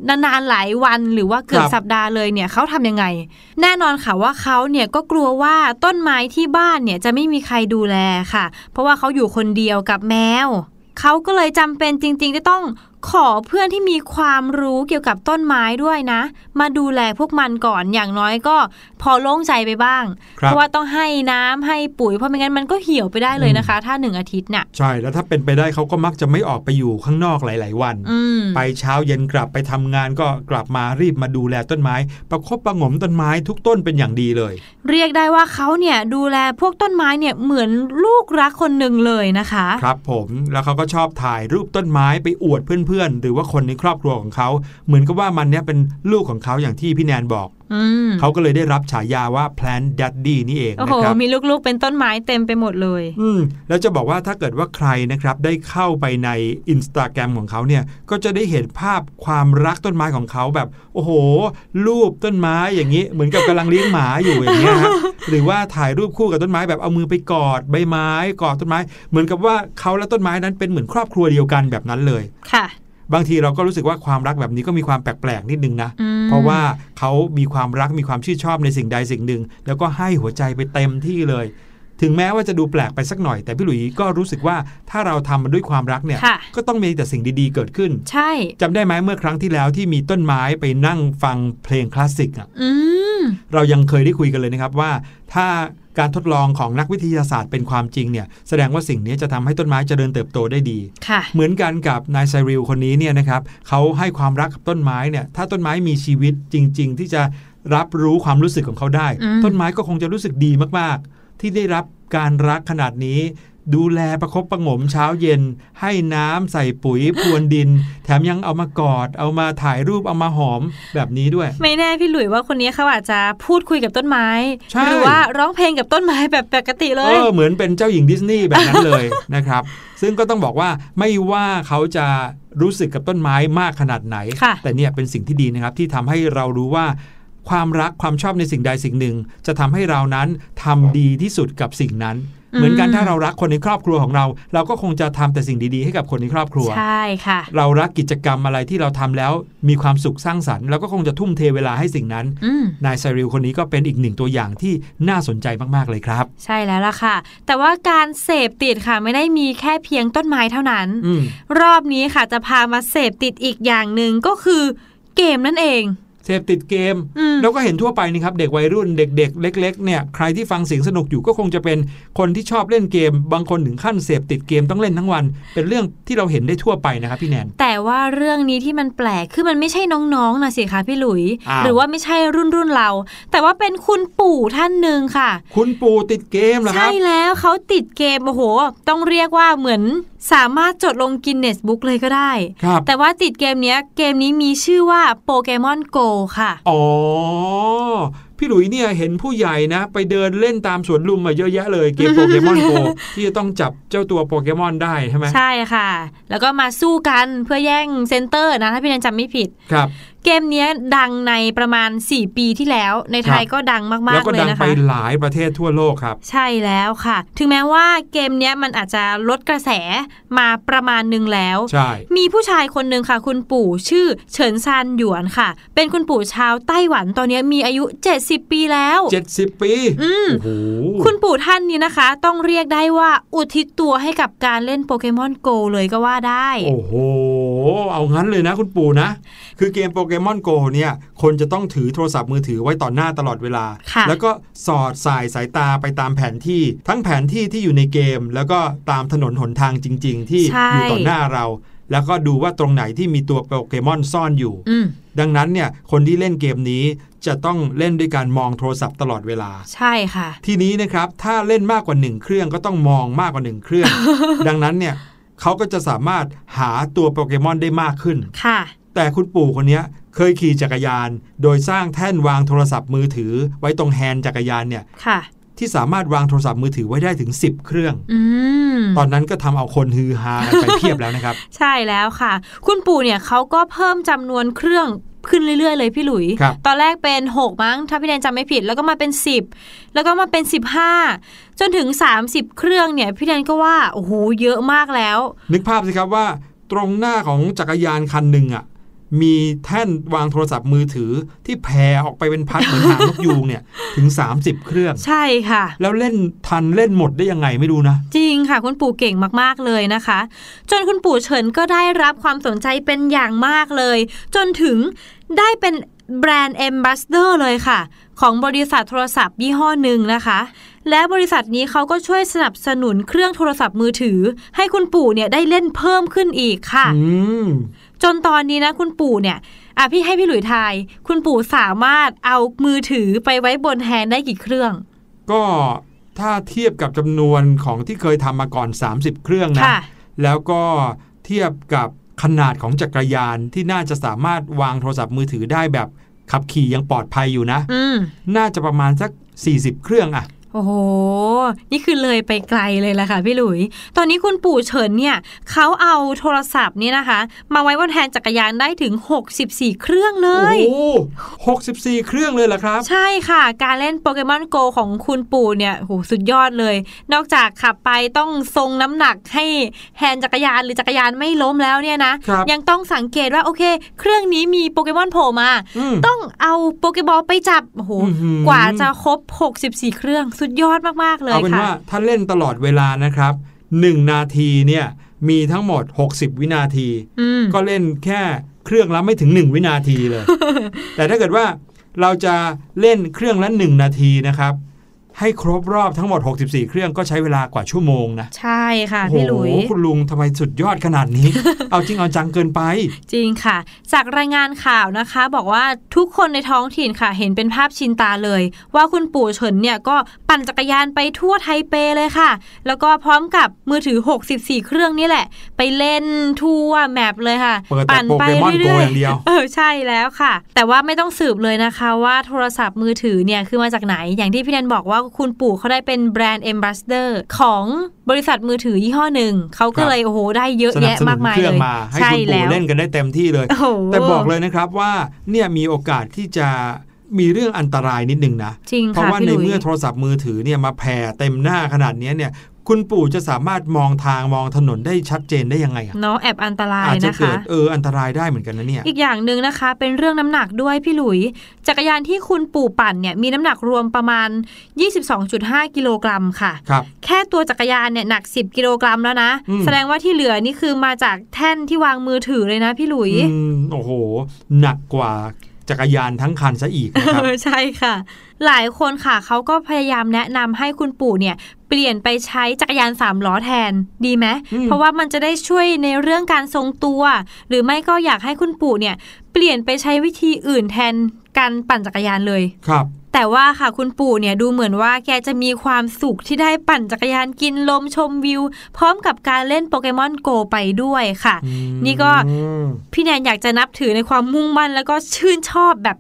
Speaker 2: นานๆหลายวันหรือว่าเกือบ
Speaker 1: ครับ
Speaker 2: สัปดาห์เลยเนี่ยเขาทำยังไง แน่นอนค่ะว่าเขาเนี่ยก็กลัวว่าต้นไม้ที่บ้านเนี่ยจะไม่มีใครดูแลค่ะ เพราะว่าเขาอยู่คนเดียวกับแมวเขาก็เลยจำเป็นจริงๆที่ต้อง ขอเพื่อนที่มีความรู้เกี่ยวกับต้นไม้ด้วยนะ มาดูแลพวกมันก่อนอย่างน้อยก็พอโล่งใจไปบ้าง
Speaker 1: ครับ
Speaker 2: เพราะว่าต้องให้น้ำให้ปุ๋ยเพราะไม่งั้นมันก็เหี่ยวไปได้เลยนะคะ ถ้าหนึ่งอาทิตย์น่ะ
Speaker 1: ใช่แล้วถ้าเป็นไปได้เขาก็มักจะไม่ออกไปอยู่ข้างนอกหลาย ๆ วัน
Speaker 2: อืม
Speaker 1: ไปเช้าเย็นกลับไปทำงานก็กลับมารีบมาดูแลต้นไม้ ประคบประหงมต้นไม้ทุกต้นเป็นอย่างดีเลย
Speaker 2: เรียกได้ว่าเขาเนี่ยดูแลพวกต้นไม้เนี่ยเหมือนลูกรักคนหนึ่งเลยนะคะ
Speaker 1: ครับผมแล้วเขาก็ชอบถ่ายรูปต้นไม้ไปอวดเพื่อนๆหรือว่าคนในครอบครัวของเขา เหมือนกับว่ามันเนี่ยเป็นลูกของเขาอย่างที่พี่แนนบอก
Speaker 2: อืม
Speaker 1: เขาก็เลยได้รับฉายาว่า plant daddy นี่เอง
Speaker 2: โอ้
Speaker 1: นะ
Speaker 2: โห
Speaker 1: ครับ
Speaker 2: มีลูกๆ เป็นต้นไม้เต็มไปหมดเลย
Speaker 1: อืมแล้วจะบอกว่าถ้าเกิดว่าใครนะครับได้เข้าไปใน i n s t a g r รมของเขาเนี่ย ก็จะได้เห็นภาพความรักต้นไม้ของเขาแบบ โอ้โห รูปต้นไม้อย่างนี้ เหมือนกับกำลังเลี้ยงหมาอยู่อย่างเงี้ยฮะหรือว่าถ่ายรูปคู่กับต้นไม้แบบเอามือไปกอดใบไม้กอดต้นไม้ เหมือนกับว่าเขาและต้นไม้นั้นเป็นเหมือนครอบครัวเดียวกันแบบนั้นเลย
Speaker 2: ค่ะ
Speaker 1: บางทีเราก็รู้สึกว่าความรักแบบนี้ก็มีความแปลกๆนิดนึงนะ
Speaker 2: อืม
Speaker 1: เพราะว่าเขามีความรักมีความชื่นชอบในสิ่งใดสิ่งหนึ่ง แล้วก็ให้หัวใจไปเต็มที่เลย ถึงแม้ว่าจะดูแปลกไปสักหน่อย แต่พี่หลุยส์ก็รู้สึกว่าถ้าเราทำมันด้วยความรักเนี่ย
Speaker 2: ค่ะ
Speaker 1: ก็ต้องมีแต่สิ่งดีๆเกิดขึ้น
Speaker 2: ใช่
Speaker 1: จำได้ไหมเมื่อครั้งที่แล้วที่มีต้นไม้ไปนั่งฟังเพลงคลาสสิกอะ
Speaker 2: อืม
Speaker 1: เรายังเคยได้คุยกันเลยนะครับว่าถ้า การทดลองของนักวิทยาศาสตร์เป็นความจริงเนี่ยแสดงว่าสิ่งนี้จะทำให้ต้นไม้เจริญเติบโตได้ดี
Speaker 2: ค่ะ
Speaker 1: เหมือนกันกับนายไซริลคนนี้เนี่ยนะครับเขาให้ความรักกับต้นไม้เนี่ยถ้าต้นไม้มีชีวิตจริง ๆ ที่จะรับรู้ความรู้สึกของเขาได้
Speaker 2: อืม
Speaker 1: ต้นไม้ก็คงจะรู้สึกดีมากๆ ที่ได้รับการรักขนาดนี้ ดูแลประคบประหงมเช้าเย็น ให้น้ำใส่ปุ๋ยพรวนดิน แถมยังเอามากอด เอามาถ่ายรูปเอามาหอมแบบนี้ด้วย
Speaker 2: ไม่แน่พี่หลุยว่าคนนี้เขาอาจจะพูดคุยกับต้นไม้
Speaker 1: ใช่
Speaker 2: หรือว่าร้องเพลงกับต้นไม้แบบปกติเล
Speaker 1: เอยอเหมือนเป็นเจ้าหญิงดิสนีย์แบบนั้นเลยนะครับ ซึ่งก็ต้องบอกว่าไม่ว่าเขาจะรู้สึกกับต้นไม้มากขนาดไหน
Speaker 2: ค่ะ
Speaker 1: แต่เนี่ยเป็นสิ่งที่ดีนะครับ ที่ทำให้เรารู้ว่าความรักความชอบในสิ่งใดสิ่งหนึ่ง จะทำให้เรานั้นทำดีที่สุดกับสิ่งนั้น เหมือนกันถ้าเรารักคนในครอบครัวของเรา เราก็คงจะทำแต่สิ่งดีๆ ให้กับคนในครอบครัว
Speaker 2: ใช่ค่ะ
Speaker 1: เรารักกิจกรรมอะไรที่เราทำแล้วมีความสุขสร้างสรรค์เราก็คงจะทุ่มเทเวลาให้สิ่งนั้น
Speaker 2: อืม
Speaker 1: นายไซริลคนนี้ก็เป็นอีกหนึ่งตัวอย่างที่น่าสนใจมากๆเลยครับ
Speaker 2: ใช่แล้วล่ะค่ะ แต่ว่าการเสพติดค่ะไม่ได้มีแค่เพียงต้นไม้เท่านั้น
Speaker 1: อืม
Speaker 2: รอบนี้ค่ะจะพามาเสพติดอีกอย่างหนึ่งก็คือเกมนั่นเอง
Speaker 1: เสพติดเกม
Speaker 2: อืม
Speaker 1: เราก็เห็นทั่วไปนี่ครับเด็กวัยรุ่นเด็ก ๆ เล็ก ๆ เนี่ยใครที่ฟังเสียงสนุกอยู่ก็คงจะเป็นคนที่ชอบเล่นเกม บางคนถึงขั้นเสพติดเกมต้องเล่นทั้งวัน เป็นเรื่องที่เราเห็นได้ทั่วไปนะครับพี่แนน
Speaker 2: แต่ว่าเรื่องนี้ที่มันแปลกคือมันไม่ใช่น้องๆนะสิคะพี่หลุย
Speaker 1: อ้าว
Speaker 2: หรือว่าไม่ใช่รุ่นรุ่นๆเรา แต่ว่าเป็นคุณปู่ท่านหนึ่งค่ะ
Speaker 1: คุณปู่ติดเกมเหรอค
Speaker 2: ใช่
Speaker 1: รับ
Speaker 2: แล้วเขาติดเกมโอ้โห ต้องเรียกว่าเหมือน สามารถจดลงกินเนสบุ๊กเลยก็ได้
Speaker 1: ครับ
Speaker 2: แต่ว่าติดเกมเนี้ยเกมนี้มีชื่อว่าโปเกมอนโกค่ะ
Speaker 1: อ๋อ พี่หลุยเนี่ยเห็นผู้ใหญ่นะ ไปเดินเล่นตามสวนลุมมาเยอะแยะเลยเกมโปเกมอนโกที่จะต้องจับเจ้าตัวโปเกมอนได้ใช่ไหม
Speaker 2: ใช่ค่ะ แล้วก็มาสู้กันเพื่อแย่ง center นะ ถ้าพี่แนนจำไม่ผิด
Speaker 1: ครับ
Speaker 2: เกมเนี้ยดังในประมาณ 4 ปีที่แล้ว ในไทย
Speaker 1: ครับ
Speaker 2: ก็ดังมากๆเลย
Speaker 1: นะ
Speaker 2: คะ
Speaker 1: แล้
Speaker 2: วก็ดังไป
Speaker 1: หลายประเทศทั่วโลกครับ
Speaker 2: ใช่แล้วค่ะ ถึงแม้ว่าเกมเนี้ยมันอาจจะลดกระแสมาประมาณหนึ่งแล้ว
Speaker 1: ใช่
Speaker 2: มีผู้ชายคนหนึ่งค่ะ คุณปู่ชื่อเฉินซานหยวนค่ะ เป็นคุณปู่ชาวไต้หวันตอนนี้มีอายุ 70 ปีแล้ว
Speaker 1: 70 ปี
Speaker 2: อืม
Speaker 1: โอ้โห
Speaker 2: คุณปู่ท่านนี้นะคะ ต้องเรียกได้ว่าอุทิศตัวให้กับการเล่นโปเกมอนโกเลยก็ว่าได้
Speaker 1: โอ้โห เอางั้นเลยนะคุณปู่นะ คือเกมโปเกมอนโกเนี่ย คนจะต้องถือโทรศัพท์มือถือไว้ต่อหน้าตลอดเวลา
Speaker 2: ค่ะ
Speaker 1: แล้วก็สอดสายสายตาไปตามแผนที่ ทั้งแผนที่ที่อยู่ในเกม แล้วก็ตามถนนหนทางจริง ๆ ที่
Speaker 2: ใช่
Speaker 1: อยู่ต่อหน้าเรา แล้วก็ดูว่าตรงไหนที่มีตัวโปเกมอนซ่อนอยู่
Speaker 2: อืม
Speaker 1: ดังนั้นเนี่ย คนที่เล่นเกมนี้จะต้องเล่นด้วยการมองโทรศัพท์ตลอดเวลา
Speaker 2: ใช่ค่ะ
Speaker 1: ทีนี้นะครับ ถ้าเล่นมากกว่าหนึ่งเครื่องก็ต้องมองมากกว่าหนึ่งเครื่อง ดังนั้นเนี่ย เขาก็จะสามารถหาตัวโปเกมอนได้มากขึ้น
Speaker 2: ค่ะ
Speaker 1: แต่คุณปู่คนเนี้ยเคยขี่จักรยาน โดยสร้างแท่นวางโทรศัพท์มือถือ ไว้ตรงแฮนด์จักรยานเนี่ย
Speaker 2: ค่ะ
Speaker 1: ที่สามารถวางโทรศัพท์มือถือไว้ได้ถึง 10 เครื่อง
Speaker 2: อืม
Speaker 1: ตอนนั้นก็ทำเอาคนฮือฮากันไปเพียบแล้วนะครับ
Speaker 2: ใช่แล้วค่ะ คุณปู่เนี่ยเขาก็เพิ่มจำนวนเครื่อง ขึ้นเรื่อยๆ เลยพี่หลุย
Speaker 1: ครับ
Speaker 2: ตอนแรกเป็น 6 มั้งถ้าพี่แดนจำไม่ผิด แล้วก็มาเป็น 10 แล้วก็มาเป็น 15 จนถึง 30 เครื่องเนี่ย พี่แดนก็ว่าโอ้โหเยอะมากแล้ว
Speaker 1: นึกภาพสิครับว่าตรงหน้าของจักรยานคันหนึ่งอะมีแท่นวางโทรศัพท์มือถือที่แผ่ออกไปเป็นพัดเหมือนหางนกยูงเนี่ย ถึง 30 เครื่อง
Speaker 2: ใช่ค่ะ
Speaker 1: แล้วเล่นทันเล่นหมดได้ยังไงไม่รู้นะ
Speaker 2: จริงค่ะ คุณปู่เก่งมากๆเลยนะคะ จนคุณปู่เฉินก็ได้รับความสนใจเป็นอย่างมากเลย จนถึง ได้เป็นแบรนด์ a m b a s s a d o r เลยค่ะ ของบริษัทโทรศัพท์ยี่ห้อหนึ่งนะคะ และบริษัทนี้เขาก็ช่วยสนับสนุนเครื่องโทรศัพท์มือถือ ให้คุณปู่เนี่ยได้เล่นเพิ่มขึ้นอีกค่ะ
Speaker 1: อืม
Speaker 2: จนตอนนี้นะคุณปู่เนี่ยอะพี่ให้พี่หลุยทาย คุณปู่สามารถเอามือถือไปไว้บนแฮนด์ได้กี่เครื่อง
Speaker 1: ก็ถ้าเทียบกับจำนวนของที่เคยทำมาก่อน 30 เครื่องนะ
Speaker 2: ค่ะ
Speaker 1: แล้วก็เทียบกับ ขนาดของจักรยานที่น่าจะสามารถวางโทรศัพท์มือถือได้แบบขับขี่ยังปลอดภัยอยู่นะ
Speaker 2: อืม
Speaker 1: น่าจะประมาณสัก 40 เครื่องอะ
Speaker 2: โอ้โห นี่คือเลยไปไกลเลยละค่ะพี่หลุย ตอนนี้คุณปู่เฉินเนี่ยเขาเอาโทรศัพท์นี่นะคะ มาไว้บนแทนจักรยานได้ถึง 64 เครื่องเล
Speaker 1: โอ้
Speaker 2: ย
Speaker 1: โห64เครื่องเลยเหรอครับ
Speaker 2: ใช่ค่ะ การเล่นโปเกมอนโกของคุณปู่เนี่ยโหสุดยอดเลย นอกจากขับไปต้องทรงน้ำหนักให้แฮนด์จักรยานหรือจักรยานไม่ล้มแล้วเนี่ยนะ
Speaker 1: ครับ
Speaker 2: ยังต้องสังเกตว่าโอเค เครื่องนี้มีโปเกมอนโผล่มา
Speaker 1: อืม
Speaker 2: ต้องเอาโปเกบอลไปจับ โอ้โห
Speaker 1: อื้อหือ ก
Speaker 2: ว่าจะครบ 64 เครื่องสุดยอดมาก ๆ เลย
Speaker 1: เอาเป็น
Speaker 2: ค่ะ
Speaker 1: ว่าถ้าเล่นตลอดเวลานะครับ 1 นาทีเนี่ยมีทั้งหมด 60 วินาที
Speaker 2: อืม
Speaker 1: ก็เล่นแค่เครื่องละไม่ถึง 1 วินาทีเลย แต่ถ้าเกิดว่าเราจะเล่นเครื่องละ 1 นาทีนะครับ ให้ครบรอบทั้งหมด 64 เครื่องก็ใช้เวลากว่าชั่วโมงนะ
Speaker 2: ใช่ค่ะ
Speaker 1: โอ้โห
Speaker 2: พี่หลุย
Speaker 1: คุณลุงทำไมสุดยอดขนาดนี้ เอาจริงเอาจังเกินไป
Speaker 2: จริงค่ะ จากรายงานข่าวนะคะ บอกว่าทุกคนในท้องถิ่นค่ะ เห็นเป็นภาพชินตาเลย ว่าคุณปู่เฉินเนี่ยก็ปั่นจักรยานไปทั่วไทเปเลยค่ะ แล้วก็พร้อมกับมือถือ 64 เครื่องนี่แหละ ไปเล่นทั่วแมปเลยค่ะ
Speaker 1: เปิดแต่
Speaker 2: ปั่นไป
Speaker 1: Pokemon Go
Speaker 2: เรื่อย
Speaker 1: อย่างเดียว
Speaker 2: ๆเออใช่แล้วค่ะ แต่ว่าไม่ต้องสืบเลยนะคะ ว่าโทรศัพท์มือถือเนี่ยคือมาจากไหนอย่างที่พี่แนนบอกว่าคุณปู่เขาได้เป็นแบรนด์ a m b a s s a d o r ของบริษัทมือถือยี่ห้อหนึ่ง เขาก็เลยโอ้โหได้เยอะ
Speaker 1: สนับ
Speaker 2: แยะ
Speaker 1: สนุ
Speaker 2: มาก
Speaker 1: น
Speaker 2: มาย
Speaker 1: เครื่
Speaker 2: เล
Speaker 1: อง
Speaker 2: ย
Speaker 1: มาให้
Speaker 2: ใช่
Speaker 1: คุณ
Speaker 2: แล้
Speaker 1: ปู่
Speaker 2: ว
Speaker 1: เล่นกันได้เต็มที่เลย
Speaker 2: โอ้โห
Speaker 1: แต่บอกเลยนะครับว่าเนี่ยมีโอกาสที่จะมีเรื่องอันตรายนิดนึงนะ
Speaker 2: จริง
Speaker 1: เพราะ
Speaker 2: ค่ะ
Speaker 1: ว่า
Speaker 2: พี่
Speaker 1: ใน
Speaker 2: หลุย
Speaker 1: เมื่อโทรศัพท์มือถือเนี่ยมาแผ่เต็มหน้าขนาดเนี้ยเนี่ย คุณปู่จะสามารถมองทางมองถนนได้ชัดเจนได้ยังไงอะ
Speaker 2: เนาะแอบอันตราย
Speaker 1: อาจจะ
Speaker 2: นะ
Speaker 1: เกิ
Speaker 2: คะ
Speaker 1: ดเอออันตรายได้เหมือนกันนะเนี่ย
Speaker 2: อีกอย่างหนึ่งนะคะ เป็นเรื่องน้ำหนักด้วยพี่หลุย จักรยานที่คุณปู่ปั่นเนี่ยมีน้ำหนักรวมประมาณ 22.5 กิโลกรัมค่ะ
Speaker 1: ครับ
Speaker 2: แค่ตัวจักรยานเนี่ยหนัก 10 กิโลกรัมแล้วนะ
Speaker 1: อืม
Speaker 2: แสดงว่าที่เหลือนี่คือมาจากแท่นที่วางมือถือเลยนะพี่หลุย
Speaker 1: อืมโอ้โห หนักกว่า จักรยานทั้งคันซะอีกนะครับ
Speaker 2: เออใช่ค่ะ หลายคนค่ะเขาก็พยายามแนะนำให้คุณปู่เนี่ย เปลี่ยนไปใช้จักรยานสามล้อแทนดีไหม
Speaker 1: อืม
Speaker 2: เพราะว่ามันจะได้ช่วยในเรื่องการทรงตัว หรือไม่ก็อยากให้คุณปู่เนี่ย เปลี่ยนไปใช้วิธีอื่นแทนการปั่นจักรยานเลย
Speaker 1: ครับ
Speaker 2: แต่ว่าค่ะคุณปู่เนี่ยดูเหมือนว่าแกจะมีความสุขที่ได้ปั่นจักรยานกินลมชมวิว พร้อมกับการเล่นโปเกมอนโกไปด้วยค่ะ
Speaker 1: อืม
Speaker 2: นี่ก็พี่แนนอยากจะนับถือในความมุ่งมั่น แล้วก็ชื่นชอบแบบ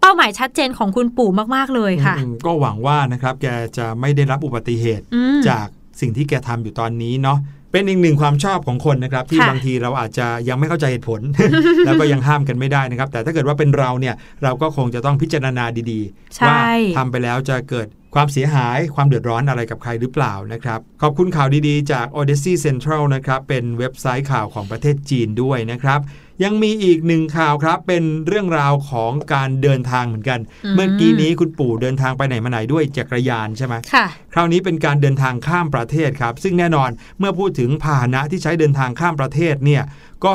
Speaker 2: เป้าหมายชัดเจนของคุณปู่มากๆเลยค่ะ
Speaker 1: อืมก็หวังว่านะครับแกจะไม่ได้รับอุบัติเหตุ
Speaker 2: อืม
Speaker 1: จากสิ่งที่แกทำอยู่ตอนนี้เนาะ เป็นอีกหนึ่งความชอบของคนนะครับ ที่
Speaker 2: ค่ะ
Speaker 1: บางทีเราอาจจะยังไม่เข้าใจเหตุผล แล้วก็ยังห้ามกันไม่ได้นะครับ แต่ถ้าเกิดว่าเป็นเราเนี่ยเราก็คงจะต้องพิจารณาดีๆ
Speaker 2: ใช่
Speaker 1: ว่าทำไปแล้วจะเกิดความเสียหายความเดือดร้อนอะไรกับใครหรือเปล่านะครับ ขอบคุณข่าวดีๆ จาก Odyssey Central นะครับ เป็นเว็บไซต์ข่าวของประเทศจีนด้วยนะครับ ยังมีอีกหนึ่งข่าวครับ เป็นเรื่องราวของการเดินทางเหมือนกัน
Speaker 2: อืม
Speaker 1: เมื่อกี้นี้คุณปู่เดินทางไปไหนมาไหนด้วยจักรยานใช่ไหม
Speaker 2: ค่ะ
Speaker 1: คราวนี้เป็นการเดินทางข้ามประเทศครับ ซึ่งแน่นอนเมื่อพูดถึงพาหนะที่ใช้เดินทางข้ามประเทศเนี่ยก็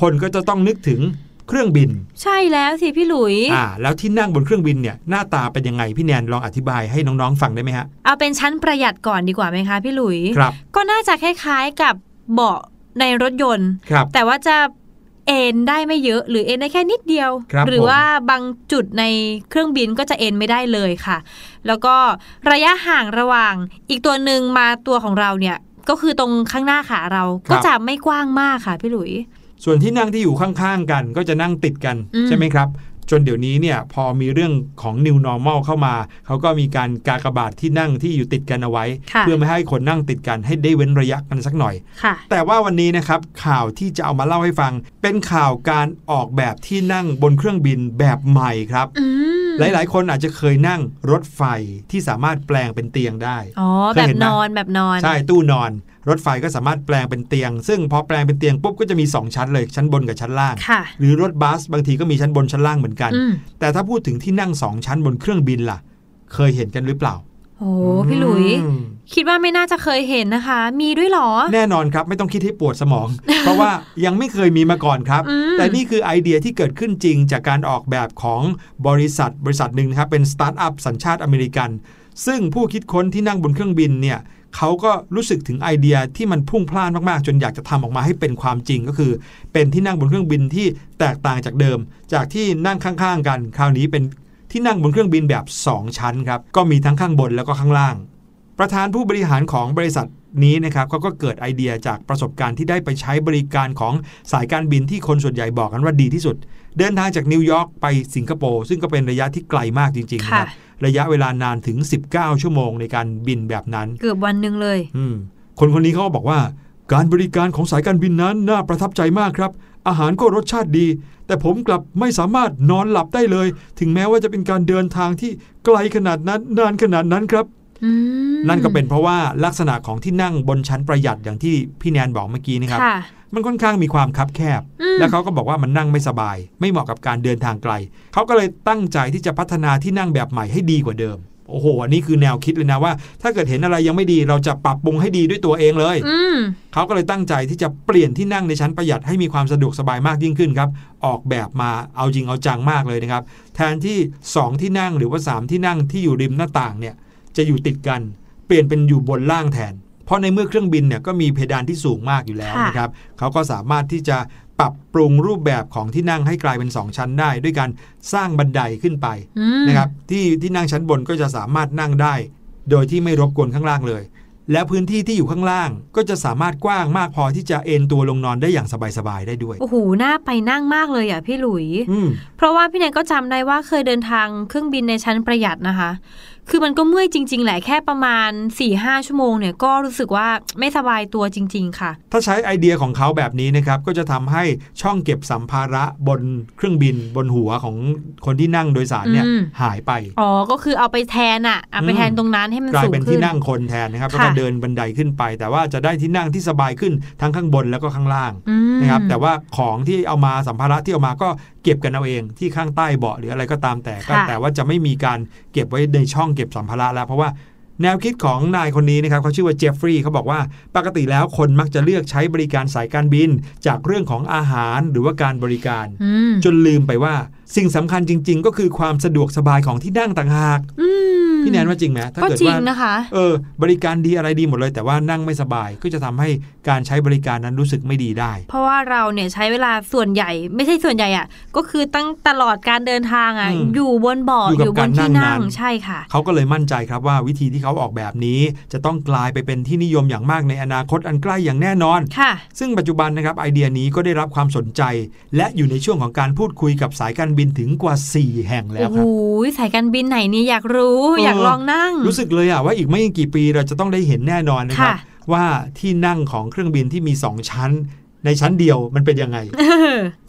Speaker 1: คนก็จะต้องนึกถึงเครื่องบิน
Speaker 2: ใช่แล้วสิพี่หลุย
Speaker 1: อ่าแล้วที่นั่งบนเครื่องบินเนี่ยหน้าตาเป็นยังไงพี่แนนลองอธิบายให้น้องๆฟังได้ไหมฮะ
Speaker 2: เอาเป็นชั้นประหยัดก่อนดีกว่าไหมคะพี่หลุย
Speaker 1: ครับ
Speaker 2: ก็น่าจะคล้ายๆกับเบาะในรถยนต์
Speaker 1: ครับ
Speaker 2: แต่ว่าจะ เอนได้ไม่เยอะ หรือเอนได้แค่นิดเดียว
Speaker 1: ครับ
Speaker 2: หรือ
Speaker 1: ผม
Speaker 2: ว่าบางจุดในเครื่องบินก็จะเอนไม่ได้เลยค่ะ แล้วก็ระยะห่างระหว่างอีกตัวหนึ่งมาตัวของเราเนี่ยก็คือตรงข้างหน้าขาเราก็จะไม่กว้างมากค่ะพี่หลุย
Speaker 1: ส่วนที่นั่งที่อยู่ข้างๆกัน ก็จะนั่งติดกัน
Speaker 2: อืม
Speaker 1: ใช่ไหมครับ จนเดี๋ยวนี้เนี่ยพอมีเรื่องของ new normal เข้ามา เขาก็มีการกากบาทที่นั่งที่อยู่ติดกันเอาไว้
Speaker 2: ค่ะ
Speaker 1: เพื่อไม่ให้คนนั่งติดกันให้ได้เว้นระยะกันสักหน่อย
Speaker 2: ค่ะ
Speaker 1: แต่ว่าวันนี้นะครับข่าวที่จะเอามาเล่าให้ฟัง เป็นข่าวการออกแบบที่นั่งบนเครื่องบินแบบใหม่ครับ
Speaker 2: อืม
Speaker 1: หลาย ๆ คนอาจจะเคยนั่งรถไฟที่สามารถแปลงเป็นเตียงได้
Speaker 2: อ๋อ
Speaker 1: เค
Speaker 2: แบ
Speaker 1: ย
Speaker 2: บ
Speaker 1: เห็นไหม
Speaker 2: นอนแบบนอน
Speaker 1: ใช่ตู้นอน รถไฟก็สามารถแปลงเป็นเตียง ซึ่งพอแปลงเป็นเตียงปุ๊บก็จะมี 2 ชั้นเลยชั้นบนกับชั้นล่าง
Speaker 2: ค่ะ
Speaker 1: หรือรถบัสบางทีก็มีชั้นบนชั้นล่างเหมือนกัน
Speaker 2: อืม
Speaker 1: แต่ถ้าพูดถึงที่นั่งสองชั้นบนเครื่องบินล่ะ เคยเห็นกันหรือเปล่า
Speaker 2: โอ้พี่หลุย
Speaker 1: อืม
Speaker 2: คิดว่าไม่น่าจะเคยเห็นนะคะ มีด้วยเหรอ
Speaker 1: แน่นอนครับไม่ต้องคิดให้ปวดสมอง เพราะว่ายังไม่เคยมีมาก่อนครับ
Speaker 2: อืม
Speaker 1: แต่นี่คือไอเดียที่เกิดขึ้นจริงจากการออกแบบของบริษัทบริษัทหนึ่งนะครับเป็นสตาร์ทอัพสัญชาติอเมริกัน ซึ่งผู้คิดค้นที่นั่งบนเครื่องบินเนี่ย เขาก็รู้สึกถึงไอเดียที่มันพุ่งพล่านมากๆ จนอยากจะทำออกมาให้เป็นความจริงก็คือ เป็นที่นั่งบนเครื่องบินที่แตกต่างจากเดิม จากที่นั่งข้างๆ กัน คราวนี้เป็นที่นั่งบนเครื่องบินแบบ 2 ชั้นครับก็มีทั้งข้างบนแล้วก็ข้างล่าง ประธานผู้บริหารของบริษัทนี้นะครับเขาก็เกิดไอเดียจากประสบการณ์ที่ได้ไปใช้บริการของสายการบินที่คนส่วนใหญ่บอกกันว่าดีที่สุด เดินทางจากนิวยอร์กไปสิงคโปร์ซึ่งก็เป็นระยะที่ไกลมากจริงๆนะครับ ระยะเวลานานถึง 19 ชั่วโมงในการบินแบบนั้น
Speaker 2: เกือบวันหนึ่งเลย
Speaker 1: อืมคนคนนี้เขาก็บอกว่า การบริการของสายการบินนั้นน่าประทับใจมากครับ อาหารก็รสชาติดี แต่ผมกลับไม่สามารถนอนหลับได้เลย ถึงแม้ว่าจะเป็นการเดินทางที่ไกลขนาดนั้นนานขนาดนั้นครับ
Speaker 2: อืม
Speaker 1: นั่นก็เป็นเพราะว่าลักษณะของที่นั่งบนชั้นประหยัดอย่างที่พี่แนนบอกเมื่อกี้นะครับ
Speaker 2: ค่ะ
Speaker 1: มันค่อนข้างมีความคับแคบ
Speaker 2: อืม
Speaker 1: แล้วเขาก็บอกว่ามันนั่งไม่สบาย ไม่เหมาะกับการเดินทางไกล เขาก็เลยตั้งใจที่จะพัฒนาที่นั่งแบบใหม่ให้ดีกว่าเดิม โอ้โห อันนี้คือแนวคิดเลยนะว่า ถ้าเกิดเห็นอะไรยังไม่ดีเราจะปรับปรุงให้ดีด้วยตัวเองเลย
Speaker 2: อืม
Speaker 1: เขาก็เลยตั้งใจที่จะเปลี่ยนที่นั่งในชั้นประหยัดให้มีความสะดวกสบายมากยิ่งขึ้นครับ ออกแบบมาเอาจริงเอาจังมากเลยนะครับ แทนที่ 2 ที่นั่งหรือว่า 3 ที่นั่งที่อยู่ริมหน้าต่างเนี่ยจะอยู่ติดกัน เปลี่ยนเป็นอยู่บนล่างแทน เพราะในเมื่อเครื่องบินเนี่ยก็มีเพดานที่สูงมากอยู่แล้ว
Speaker 2: ค่ะ
Speaker 1: นะครับเขาก็สามารถที่จะปรับปรุงรูปแบบของที่นั่งให้กลายเป็น 2 ชั้นได้ ด้วยการสร้างบันไดขึ้นไป
Speaker 2: อืม
Speaker 1: นะครับที่ที่นั่งชั้นบนก็จะสามารถนั่งได้ โดยที่ไม่รบกวนข้างล่างเลย และพื้นที่ที่อยู่ข้างล่างก็จะสามารถกว้างมากพอที่จะเอนตัวลงนอนได้อย่างสบายๆได้ด้วย
Speaker 2: โอ้โหน่าไปนั่งมากเลยอะพี่หลุย
Speaker 1: อืม
Speaker 2: เพราะว่าพี่แนนก็จำได้ว่าเคยเดินทางเครื่องบินในชั้นประหยัดนะคะ คือมันก็เมื่อยจริง ๆ แหละแค่ประมาณ4ี่ห้าชั่วโมงเนี่ยก็รู้สึกว่าไม่สบายตัวจริง ๆ ค่ะ
Speaker 1: ถ้าใช้ไอเดียของเขาแบบนี้นะครับ ก็จะทำให้ช่องเก็บสัมภาระบนเครื่องบินบนหัวของคนที่นั่งโดยสารเนี่ย
Speaker 2: อืม
Speaker 1: หายไป
Speaker 2: อ๋อ ก็คือเอาไปแทนอะเอาไปแทนตรงนั้นให้มัน
Speaker 1: กลาย
Speaker 2: สูง
Speaker 1: เป็น
Speaker 2: ขึ้
Speaker 1: ที่
Speaker 2: น
Speaker 1: นั่งคนแทนนะครับ
Speaker 2: ค่ะ
Speaker 1: แล้วก็เดินบันไดขึ้นไป แต่ว่าจะได้ที่นั่งที่สบายขึ้นทั้งข้างบนแล้วก็ข้างล่าง
Speaker 2: อืม
Speaker 1: นะครับแต่ว่าของที่เอามาสัมภาระที่เอามาก็เก็บกันเอาเองที่ข้างใต้เบาะหรืออะไรก็ตามแต่ก็
Speaker 2: ค่ะ
Speaker 1: แต่ว่าจะไม่มีการเก็บไว้ในช่องเก็บสัมภาระแล้ว เพราะว่าแนวคิดของนายคนนี้นะครับเขาชื่อว่าเจฟฟรีย์เขาบอกว่าปกติแล้วคนมักจะเลือกใช้บริการสายการบิน จากเรื่องของอาหารหรือว่าการบริการ
Speaker 2: อืม
Speaker 1: จนลืมไปว่า สิ่งสำคัญจริง ๆ ก็คือความสะดวกสบายของที่นั่งต่างหาก
Speaker 2: อืม
Speaker 1: พี่แนนว่าจริงไหมถ้า
Speaker 2: ก็
Speaker 1: เกิด
Speaker 2: จริง
Speaker 1: ว่า
Speaker 2: นะคะ
Speaker 1: เออบริการดีอะไรดีหมดเลย แต่ว่านั่งไม่สบายก็จะทำให้การใช้บริการนั้นรู้สึกไม่ดีได้
Speaker 2: เพราะว่าเราเนี่ยใช้เวลาส่วนใหญ่ ไม่ใช่ส่วนใหญ่อะก็คือตั้งตลอดการเดินทางอะ
Speaker 1: อืม
Speaker 2: อยู่บนเบาะ
Speaker 1: อยู่
Speaker 2: อ
Speaker 1: กับ
Speaker 2: ยู่บน
Speaker 1: การนั่
Speaker 2: ที่
Speaker 1: ง
Speaker 2: นั่ง
Speaker 1: นาน
Speaker 2: ใช่ค่ะ
Speaker 1: เขาก็เลยมั่นใจครับว่าวิธีที่เขาออกแบบนี้ จะต้องกลายไปเป็นที่นิยมอย่างมากในอนาคตอันใกล้อย่างแน่นอน
Speaker 2: ค่ะ
Speaker 1: ซึ่งปัจจุบันนะครับไอเดียนี้ก็ได้รับความสนใจ และอยู่ในช่วงของการพูดคุยกับสายการบินถึงกว่า 4 แห่งแล้
Speaker 2: โอ้
Speaker 1: ว
Speaker 2: โห
Speaker 1: ครับ
Speaker 2: สายการบินไหนเนี่ยอยากรู้
Speaker 1: เออ
Speaker 2: อ
Speaker 1: อ
Speaker 2: ยากลองนั่ง
Speaker 1: รู้สึกเลยอะว่าอีกไม่กี่ปีเราจะต้องได้เห็นแน่นอนนะครับ
Speaker 2: ค่ะ
Speaker 1: ว่าที่นั่งของเครื่องบินที่มี2ชั้นในชั้นเดียวมันเป็นยังไง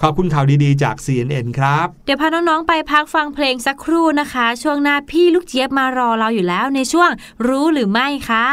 Speaker 1: ขอบคุณข่าวดีๆจาก CNN ครับ
Speaker 2: เดี๋ยวพาน้อง ๆ ไปพักฟังเพลงสักครู่นะคะ ช่วงหน้าพี่ลูกเจี๊ยบมารอเราอยู่แล้วในช่วงรู้หรือไม่
Speaker 3: ค่ะ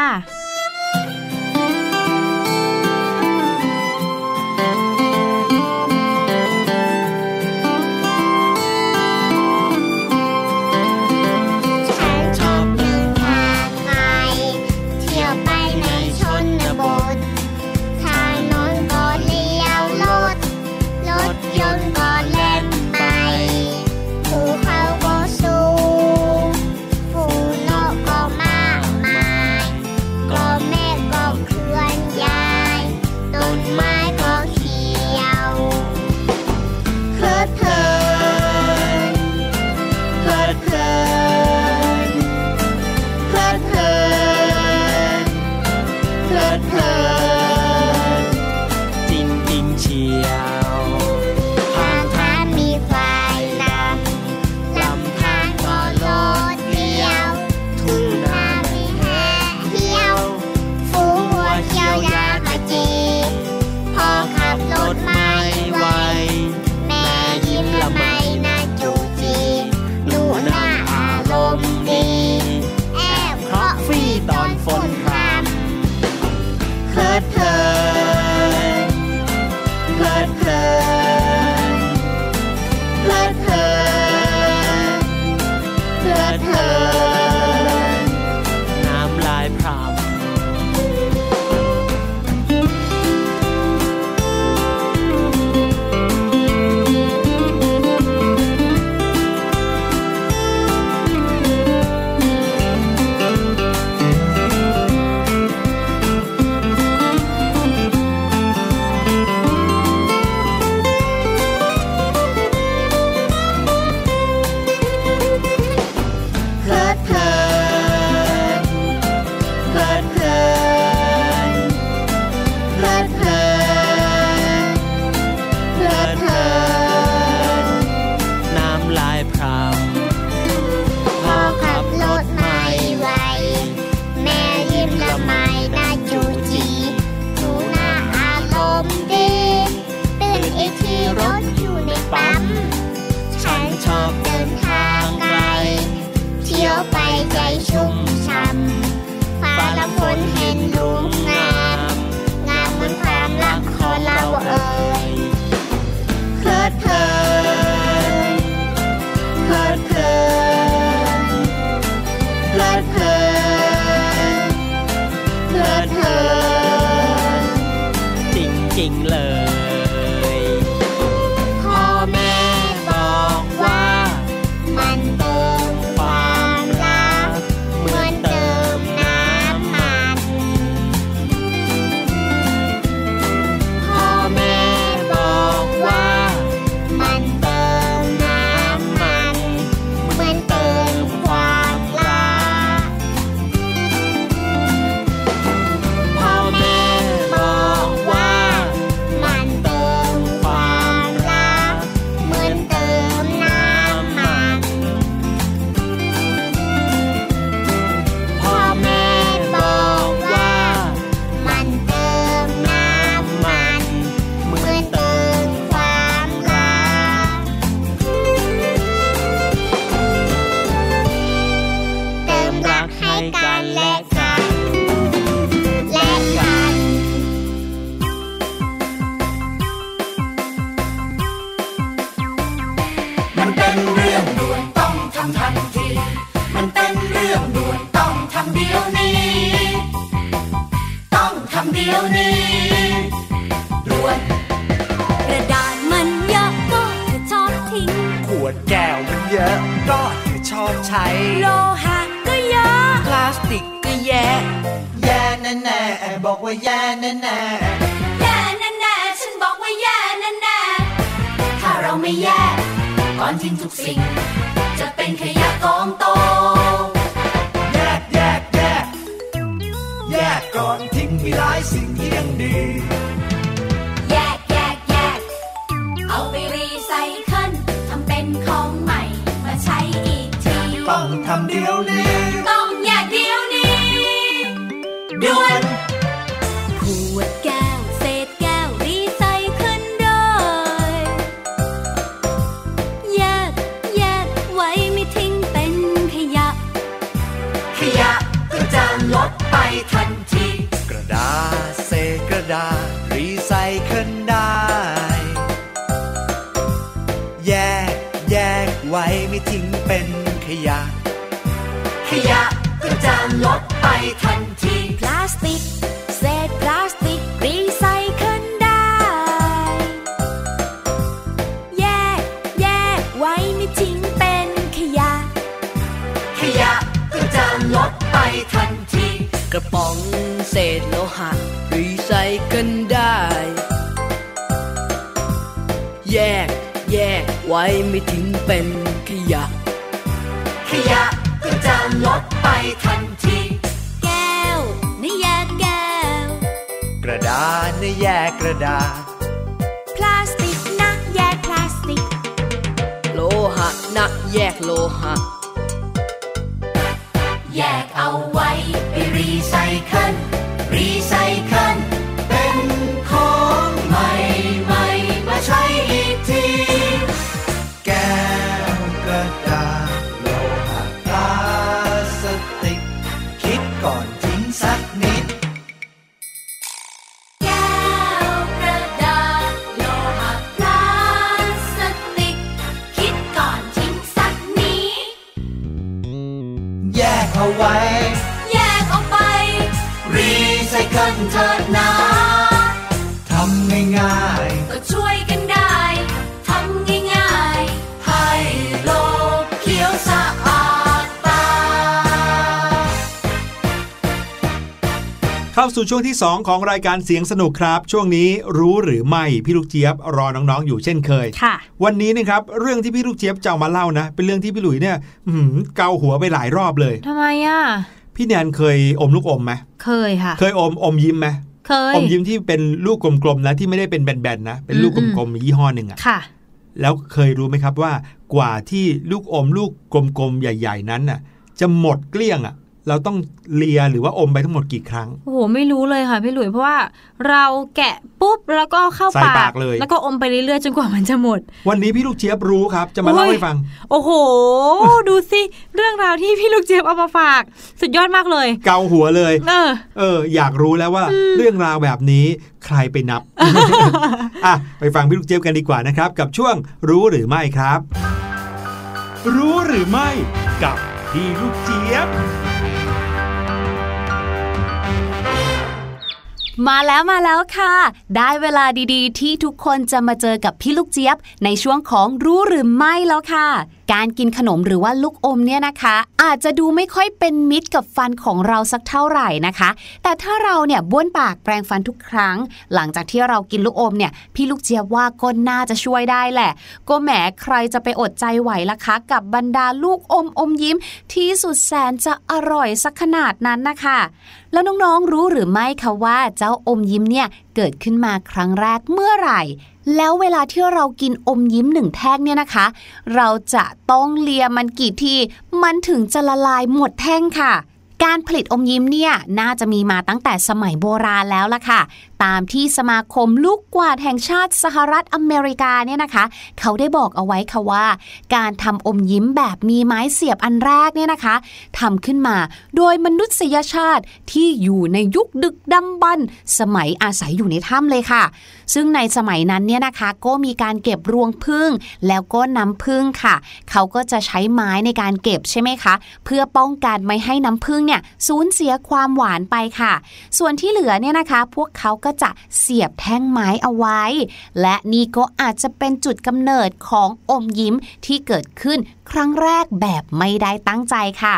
Speaker 4: ลดไปทันทีะ
Speaker 5: รีไซเคิลได้ แยก แยกไว้ไม่ทิ้งเป็นขยะ
Speaker 4: ขยะก็จะลดไปทันที
Speaker 3: แก้วนี่แยกแก้ว
Speaker 4: กระดาษนี่แยกกระดาษ
Speaker 3: พลาสติกนะแยกพลาสติก
Speaker 5: โลหะนะแยกโลหะ
Speaker 4: สู่
Speaker 3: ช่วง
Speaker 1: ที่ 2 ของรายการเสียงสนุกครับ ช่วงนี้รู้หรือไม่พี่ลูกเจี๊ยบรอน้องๆอยู่เช่นเคย
Speaker 2: ค่ะ
Speaker 1: วันนี้นะครับเรื่องที่พี่ลูกเจี๊ยบจะเอามาเล่านะ เป็นเรื่องที่พี่หลุยเนี่ยอื้อหือเกาหัวไปหลายรอบเลย
Speaker 2: ทำไมอะ
Speaker 1: พี่แนนเคยอมลูกอมไหม
Speaker 2: เคยค่ะ
Speaker 1: เคยอมอมยิ้มไหม
Speaker 2: เคย
Speaker 1: อมยิ้มที่เป็นลูกกลมๆนะที่ไม่ได้เป็นแบนๆนะเป็นลูก
Speaker 2: อืม
Speaker 1: กลมๆยี่ห้อหนึ่งอะ
Speaker 2: ค่ะ
Speaker 1: แล้วเคยรู้ไหมครับว่ากว่าที่ลูกอมลูกกลมๆ ใหญ่ ๆ นั้นน่ะ จะหมดเกลี้ยงอะ เราต้องเลียหรือว่าอมไปทั้งหมดกี่ครั้ง
Speaker 2: โอ้โห ไม่รู้เลยค่ะพี่หลุยเพราะว่าเราแกะปุ๊บแล้วก็เข้า
Speaker 1: ใส่
Speaker 2: ปาก
Speaker 1: ปากเลย
Speaker 2: แล้วก็อมไปเรื่อยๆจนกว่ามันจะหมด
Speaker 1: วันนี้พี่ลูกเจี๊ยบรู้ครับ จะมาเล่าให้ฟัง
Speaker 2: โอ้โห ดูสิเรื่องราวที่พี่ลูกเจี๊ยบเอามาฝาก สุดยอดมากเลย
Speaker 1: เกาหัวเลย
Speaker 2: เออ
Speaker 1: เออ อยากรู้แล้วว่า เรื่องราวแบบนี้ใครไปนับอะไปฟังพี่ลูกเจี๊ยบกันดีกว่านะครับ กับช่วงรู้หรือไม่ครับ รู้หรือไม่กับพี่ลูกเจี๊ยบ
Speaker 6: มาแล้วมาแล้วค่ะ ได้เวลาดีๆ ที่ทุกคนจะมาเจอกับพี่ลูกเจี๊ยบ ในช่วงของรู้หรือไม่แล้วค่ะ การกินขนมหรือว่าลูกอมเนี่ยนะคะ อาจจะดูไม่ค่อยเป็นมิตรกับฟันของเราสักเท่าไหร่นะคะ แต่ถ้าเราเนี่ยบ้วนปากแปรงฟันทุกครั้ง หลังจากที่เรากินลูกอมเนี่ยพี่ลูกเจี๊ยบว่าก็น่าจะช่วยได้แหละ ก็แหมใครจะไปอดใจไหวล่ะคะ กับบรรดาลูกอมอมยิ้ม ที่สุดแสนจะอร่อยสักขนาดนั้นนะคะ แล้วน้องๆรู้หรือไม่คะว่าเจ้าอมยิ้มเนี่ยเกิดขึ้นมาครั้งแรกเมื่อไหร่ แล้วเวลาที่เรากินอมยิ้มหนึ่งแท่งเนี่ยนะคะ เราจะต้องเลียมันกี่ทีมันถึงจะละลายหมดแท่งค่ะการผลิตอมยิ้มเนี่ยน่าจะมีมาตั้งแต่สมัยโบราณแล้วล่ะค่ะ ตามที่สมาคมลูกกวาดแห่งชาติสหรัฐอเมริกาเนี่ยนะคะ เขาได้บอกเอาไว้ค่ะว่า การทำอมยิ้มแบบมีไม้เสียบอันแรกเนี่ยนะคะทำขึ้นมาโดยมนุษยชาติที่อยู่ในยุคดึกดำบรรพ์สมัยอาศัยอยู่ในถ้ำเลยค่ะ ซึ่งในสมัยนั้นเนี่ยนะคะ ก็มีการเก็บรวงพึ่งแล้วก็น้ำพึ่งค่ะ เขาก็จะใช้ไม้ในการเก็บใช่ไหมคะ เพื่อป้องกันไม่ให้น้ำพึ่งเนี่ยสูญเสียความหวานไปค่ะ ส่วนที่เหลือเนี่ยนะคะ พวกเขาก็จะเสียบแท่งไม้เอาไว้ และนี่ก็อาจจะเป็นจุดกำเนิดของอมยิ้มที่เกิดขึ้นครั้งแรกแบบไม่ได้ตั้งใจค่ะ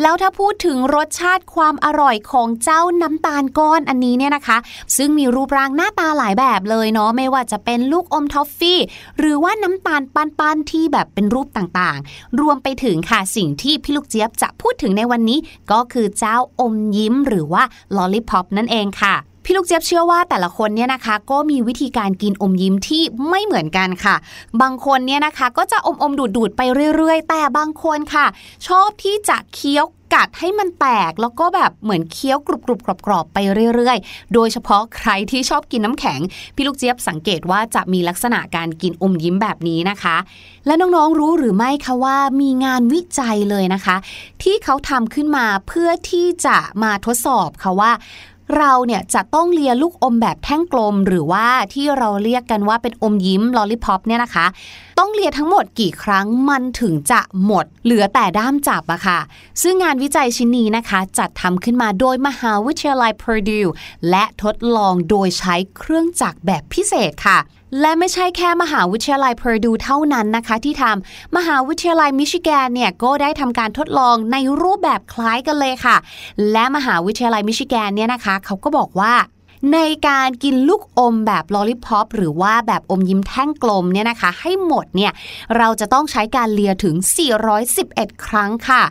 Speaker 6: แล้วถ้าพูดถึงรสชาติความอร่อยของเจ้าน้ำตาลก้อนอันนี้เนี่ยนะคะ ซึ่งมีรูปร่างหน้าตาหลายแบบเลยเนาะไม่ว่าจะเป็นลูกอมทอฟฟี่ หรือว่าน้ำตาลปั้นๆที่แบบเป็นรูปต่างๆ รวมไปถึงค่ะสิ่งที่พี่ลูกเจี๊ยบจะพูดถึงในวันนี้ ก็คือเจ้าอมยิ้มหรือว่าลอลลี่พอปนั่นเองค่ะ พี่ลูกเจี๊ยบเชื่อว่าแต่ละคนเนี่ยนะคะ ก็มีวิธีการกินอมยิ้มที่ไม่เหมือนกันค่ะ บางคนเนี่ยนะคะก็จะอมอมดูดดูดๆไปเรื่อยๆ แต่บางคนค่ะ ชอบที่จะเคี้ยวกัดให้มันแตกแล้วก็แบบเหมือนเคี้ยวกรุบกรุบกรอบกรอบๆไปเรื่อยๆ โดยเฉพาะใครที่ชอบกินน้ำแข็ง พี่ลูกเจี๊ยบสังเกตว่าจะมีลักษณะการกินอมยิ้มแบบนี้นะคะ และน้องๆรู้หรือไม่คะว่ามีงานวิจัยเลยนะคะ ที่เขาทำขึ้นมาเพื่อที่จะมาทดสอบค่ะว่า เราเนี่ยจะต้องเลียลูกอมแบบแท่งกลม หรือว่าที่เราเรียกกันว่าเป็นอมยิ้มลอลลิพอปเนี่ยนะคะ ต้องเลียทั้งหมดกี่ครั้งมันถึงจะหมด เหลือแต่ด้ามจับอะค่ะ ซึ่งงานวิจัยชิ้นนี้นะคะ จัดทำขึ้นมาโดยมหาวิทยาลัย Purdue และทดลองโดยใช้เครื่องจักรแบบพิเศษค่ะ และไม่ใช่แค่มหาวิทยาลัย Purdue เท่านั้นนะคะ ที่ทำมหาวิทยาลัยมิชิแกนเนี่ยก็ได้ทำการทดลองในรูปแบบคล้ายกันเลยค่ะ และมหาวิทยาลัยมิชิแกนเนี่ยนะคะเขาก็บอกว่าในการกินลูกอมแบบลอลลี่พอปหรือว่าแบบอมยิ้มแท่งกลมเนี่ยนะคะ ให้หมดเนี่ยเราจะต้องใช้การเลียถึง 411 ครั้งค่ะ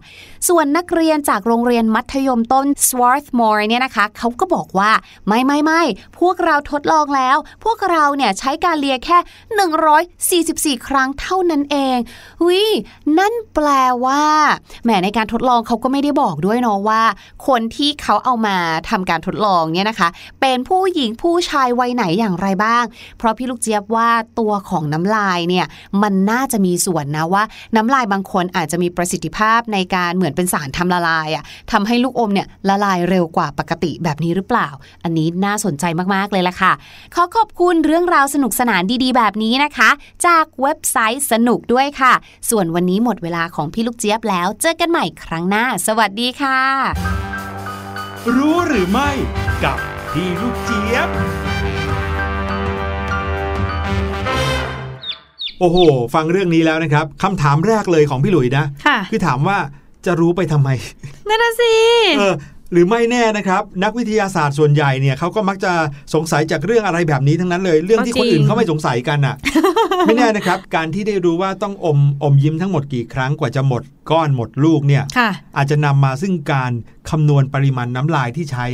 Speaker 6: ส่วนนักเรียนจากโรงเรียนมัธยมต้น Swarthmore เนี่ยนะคะเขาก็บอกว่าไม่ไม่ไม่พวกเราทดลองแล้ว พวกเราเนี่ยใช้การเลียแค่ 144 ครั้งเท่านั้นเองวิ้นั่นแปลว่าแหมในการทดลองเขาก็ไม่ได้บอกด้วยเนาะว่า คนที่เขาเอามาทำการทดลองเนี่ยนะคะ เป็นผู้หญิงผู้ชายวัยไหนอย่างไรบ้าง เพราะพี่ลูกเจี๊ยบว่าตัวของน้ำลายเนี่ยมันน่าจะมีส่วนนะว่า น้ำลายบางคนอาจจะมีประสิทธิภาพในการเหมือนอนเป็นสารทำละลายอะ่ะทำให้ลูกอมเนี่ยละลายเร็วกว่าปกติแบบนี้หรือเปล่า อันนี้น่าสนใจมากๆเลยล่ะค่ะ ขอขอบคุณเรื่องราวสนุกสนานดีๆ แบบนี้นะคะ จากเว็บไซต์สนุกด้วยค่ะ ส่วนวันนี้หมดเวลาของพี่ลูกเจี๊ยบแล้ว เจอกันใหม่ครั้งหน้า สวัสดีค่ะ
Speaker 1: รู้หรือไม่กับพี่ลูกเจี๊ยบโอ้โห ฟังเรื่องนี้แล้วนะครับคำถามแรกเลยของพี่หลุยนะ
Speaker 2: คื
Speaker 1: อถามว่า จะรู้ไปทำไม
Speaker 2: นั่นสิ
Speaker 1: หรือไม่แน่นะครับ นักวิทยาศาสตร์ส่วนใหญ่เนี่ยเขาก็มักจะสงสัยจากเรื่องอะไรแบบนี้ทั้งนั้นเลย เรื่องที่คนอื่นเขาไม่สงสัยกันอะ ไม่แน่นะครับ การที่ได้รู้ว่าต้องอมอมยิ้มทั้งหมดกี่ครั้งกว่าจะหมดก้อนหมดลูกเนี่ยอาจจะนำมาซึ่งการคำนวณปริมาณน้ำลายที่ใช้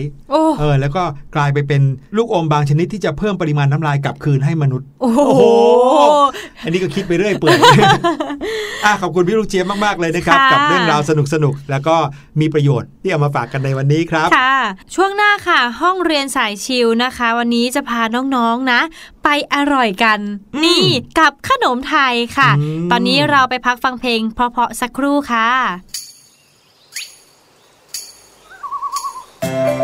Speaker 1: เออแล้วก็กลายไปเป็นลูกอมบางชนิดที่จะเพิ่มปริมาณน้ำลายกลับคืนให้มนุษย์
Speaker 2: โอ้โห
Speaker 1: อันนี้ก็คิดไปเรื่อยเปื่อยอะขอบคุณพี่ลูกเจี๊ยบมากๆเลยนะครับ กับเรื่องราวสนุกสนุกแล้วก็มีประโยชน์ที่เอามาฝากกันในวันนี้ครับ
Speaker 2: ค่ะ ช่วงหน้าค่ะ ห้องเรียนสายชิลนะคะ วันนี้จะพาน้องๆนะ ไปอร่อยกัน นี่กับขนมไทยค่ะ ตอนนี้เราไปพักฟังเพลงเพราะๆสักครู่ค่ะ
Speaker 7: thank you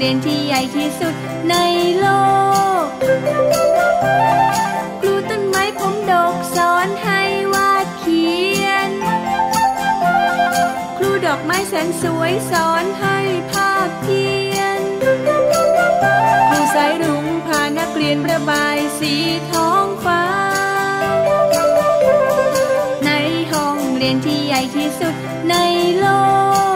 Speaker 7: เรียนที่ใหญ่ที่สุดในโลก ครู
Speaker 8: ต้นไม้ผมดกสอนให้วาดเขียน ครูดอกไม้แสนสวยสอนให้ภาพเพียน ครูสายรุ้งพานักเรียนประบายสีทองฟ้า ในห้องเรียนที่ใหญ่ที่สุดในโลก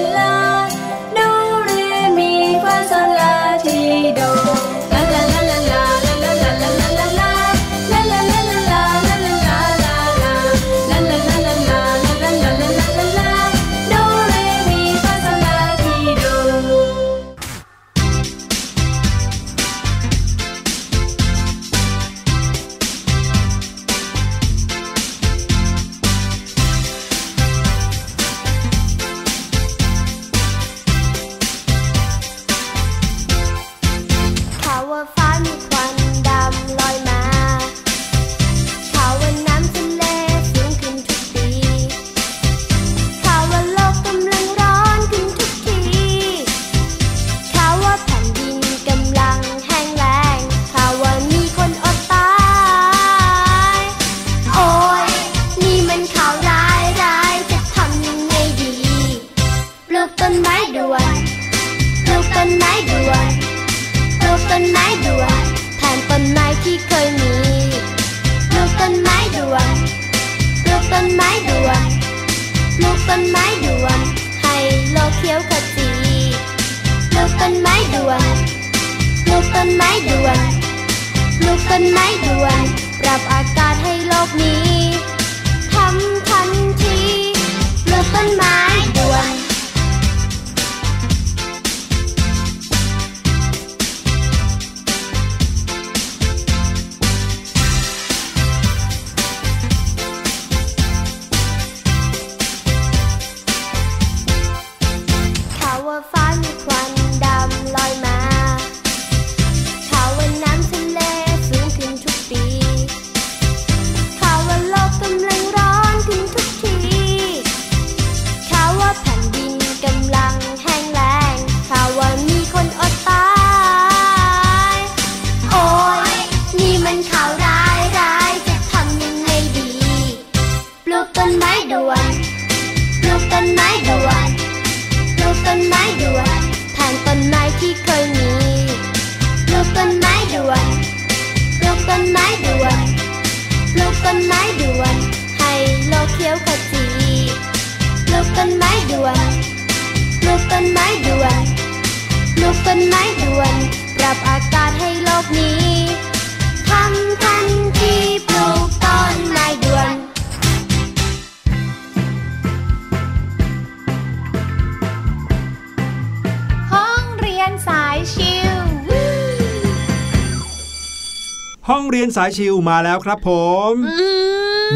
Speaker 8: า
Speaker 1: ยชิวมาแล้วครับผม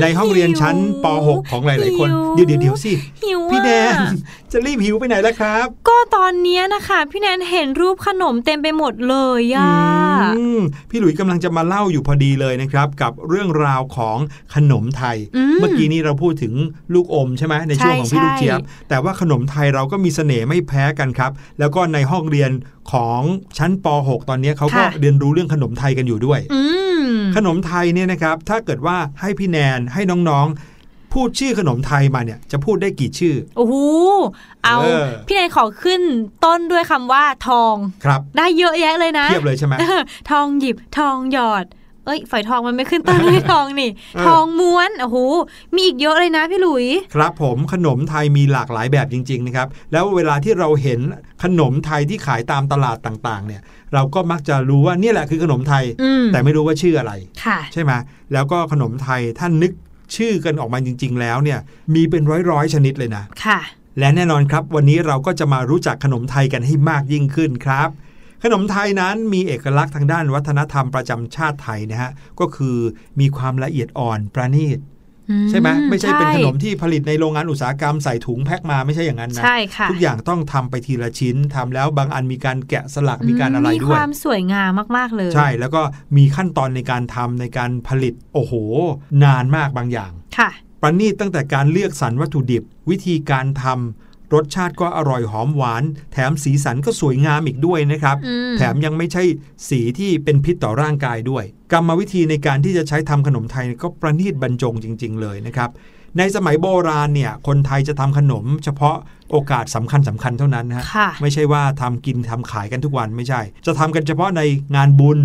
Speaker 1: ในห้องเรียนชั้นป .6 ของหลาย ๆ คน เดี๋ยวเดี๋ยวเดี๋ยวสิ
Speaker 2: หิว
Speaker 1: พี่แนน
Speaker 2: อะ
Speaker 1: จะรีบหิวไปไหนล่ะครับ
Speaker 2: ก็ตอนเนี้ยนะคะ พี่แนนเห็นรูปขนมเต็มไปหมดเลยอะ
Speaker 1: อืมพี่หลุยส์กำลังจะมาเล่าอยู่พอดีเลยนะครับ กับเรื่องราวของขนมไทย
Speaker 2: อืม
Speaker 1: เมื่อกี้นี้เราพูดถึงลูกอมใช่ไหมในช่วงของพี่
Speaker 2: ใช่
Speaker 1: ลูกเจี๊ยบ แต่ว่าขนมไทยเราก็มีเสน่ห์ไม่แพ้กันครับ แล้วก็ในห้องเรียนของชั้นป .6 ตอนนี้เขาก็เรียนรู้เรื่องขนมไทยกันอยู่ด้วย
Speaker 2: อืม
Speaker 1: ขนมไทยเนี่ยนะครับถ้าเกิดว่าให้พี่แนนให้น้องๆพูดชื่อขนมไทยมาเนี่ยจะพูดได้กี่ชื่อ
Speaker 2: โอ้โห เอา
Speaker 1: เออ
Speaker 2: พี่แนนขอขึ้นต้นด้วยคำว่าทอง
Speaker 1: ครับ
Speaker 2: ได้เยอะแยะเลยนะ
Speaker 1: เทียบเลยใช่ไหม
Speaker 2: ทองหยิบทองหยอด เอ้ยฝอยทองมันไม่ขึ้นต้นด้วยทองนี่
Speaker 1: เออ
Speaker 2: ทองม้วนโอ้โหมีอีกเยอะเลยนะพี่หลุย
Speaker 1: ครับผมขนมไทยมีหลากหลายแบบจริง ๆ นะครับ แล้วเวลาที่เราเห็นขนมไทยที่ขายตามตลาดต่างๆ เนี่ย เราก็มักจะรู้ว่าเนี่ยแหละคือขนมไทย
Speaker 2: อืม
Speaker 1: แต่ไม่รู้ว่าชื่ออะไร
Speaker 2: ค่ะ
Speaker 1: ใช่ไหมแล้วก็ขนมไทยถ้านึกชื่อกันออกมาจริง ๆ แล้วเนี่ย มีเป็นร้อยๆชนิดเลยนะ
Speaker 2: ค่ะ
Speaker 1: และแน่นอนครับ วันนี้เราก็จะมารู้จักขนมไทยกันให้มากยิ่งขึ้นครับ ขนมไทยนั้นมีเอกลักษณ์ทางด้านวัฒนธรรมประจำชาติไทยนะฮะก็คือมีความละเอียดอ่อนประณีต
Speaker 2: อื
Speaker 1: ใช่ไหมไม่ใช่เป็น
Speaker 2: ใช่
Speaker 1: ขนมที่ผลิตในโรงงานอุตสาหกรรมใส่ถุงแพ็คมาไม่ใช่อย่างนั้นนะ
Speaker 2: ใช่ค่ะ
Speaker 1: ทุกอย่างต้องทำไปทีละชิ้นทำแล้วบางอันมีการแกะสลักมีการอะไร
Speaker 2: มี
Speaker 1: ด้
Speaker 2: คว
Speaker 1: ย
Speaker 2: วามสวยงามมาก ๆ เลย
Speaker 1: ใช่แล้วก็มีขั้นตอนในการทำในการผลิตโอ้โห นานมากบางอย่าง
Speaker 2: ค่ะ
Speaker 1: ประณีตตั้งแต่การเลือกสรรวัตถุดิบ วิธีการทำ รสชาติก็อร่อยหอมหวาน แถมสีสันก็สวยงามอีกด้วยนะครับ
Speaker 2: อืม
Speaker 1: แถมยังไม่ใช่สีที่เป็นพิษต่อร่างกายด้วย กรรมวิธีในการที่จะใช้ทำขนมไทยก็ประณีตบรรจงจริง ๆ เลยนะครับ ในสมัยโบราณเนี่ย คนไทยจะทำขนม เฉพาะโอกาสสำคัญสำคัญเท่านั้นนะฮะ
Speaker 2: ค่ะ
Speaker 1: ไม่ใช่ว่าทำกินทำขายกันทุกวันไม่ใช่ จะทำกันเฉพาะในงานบุญ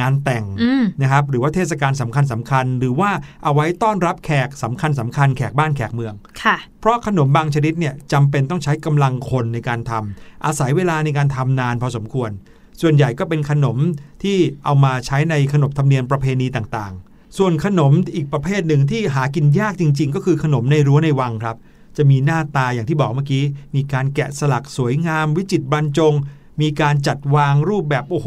Speaker 1: งานแต่ง
Speaker 2: อืม
Speaker 1: นะครับหรือว่าเทศกาลสำคัญสำคัญ หรือว่าเอาไว้ต้อนรับแขกสำคัญสำคัญแขกบ้านแขกเมือง
Speaker 2: ค่ะ
Speaker 1: เพราะขนมบางชนิดเนี่ยจำเป็นต้องใช้กำลังคนในการทำอาศัยเวลาในการทำนานพอสมควร ส่วนใหญ่ก็เป็นขนมที่เอามาใช้ในขนบธรรมเนียมประเพณีต่างๆ ส่วนขนมอีกประเภทหนึ่งที่หากินยากจริง ๆ ก็คือขนมในรั้วในวังครับ จะมีหน้าตาอย่างที่บอกเมื่อกี้ มีการแกะสลักสวยงามวิจิตรบรรจง มีการจัดวางรูปแบบโอ้โห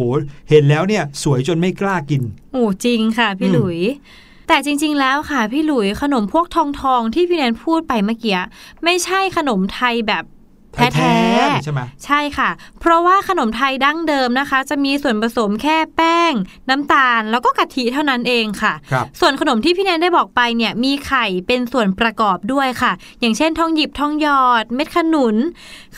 Speaker 1: เห็นแล้วเนี่ยสวยจนไม่กล้ากิน
Speaker 2: โอ้จริงค่ะ พี่
Speaker 1: อืม
Speaker 2: หลุย แต่จริง ๆ แล้วค่ะ พี่หลุยขนมพวกทองทองๆที่พี่แนนพูดไปเมื่อกี้ไม่ใช่ขนมไทยแบบแท้
Speaker 1: แท้ๆใช่ไหม
Speaker 2: ใช่ค่ะ เพราะว่าขนมไทยดั้งเดิมนะคะ จะมีส่วนผสมแค่แป้ง น้ำตาลแล้วก็กะทิเท่านั้นเองค่ะ
Speaker 1: ครับ
Speaker 2: ส่วนขนมที่พี่แนนได้บอกไปเนี่ยมีไข่เป็นส่วนประกอบด้วยค่ะ อย่างเช่นทองหยิบทองหยอด เม็ดขนุน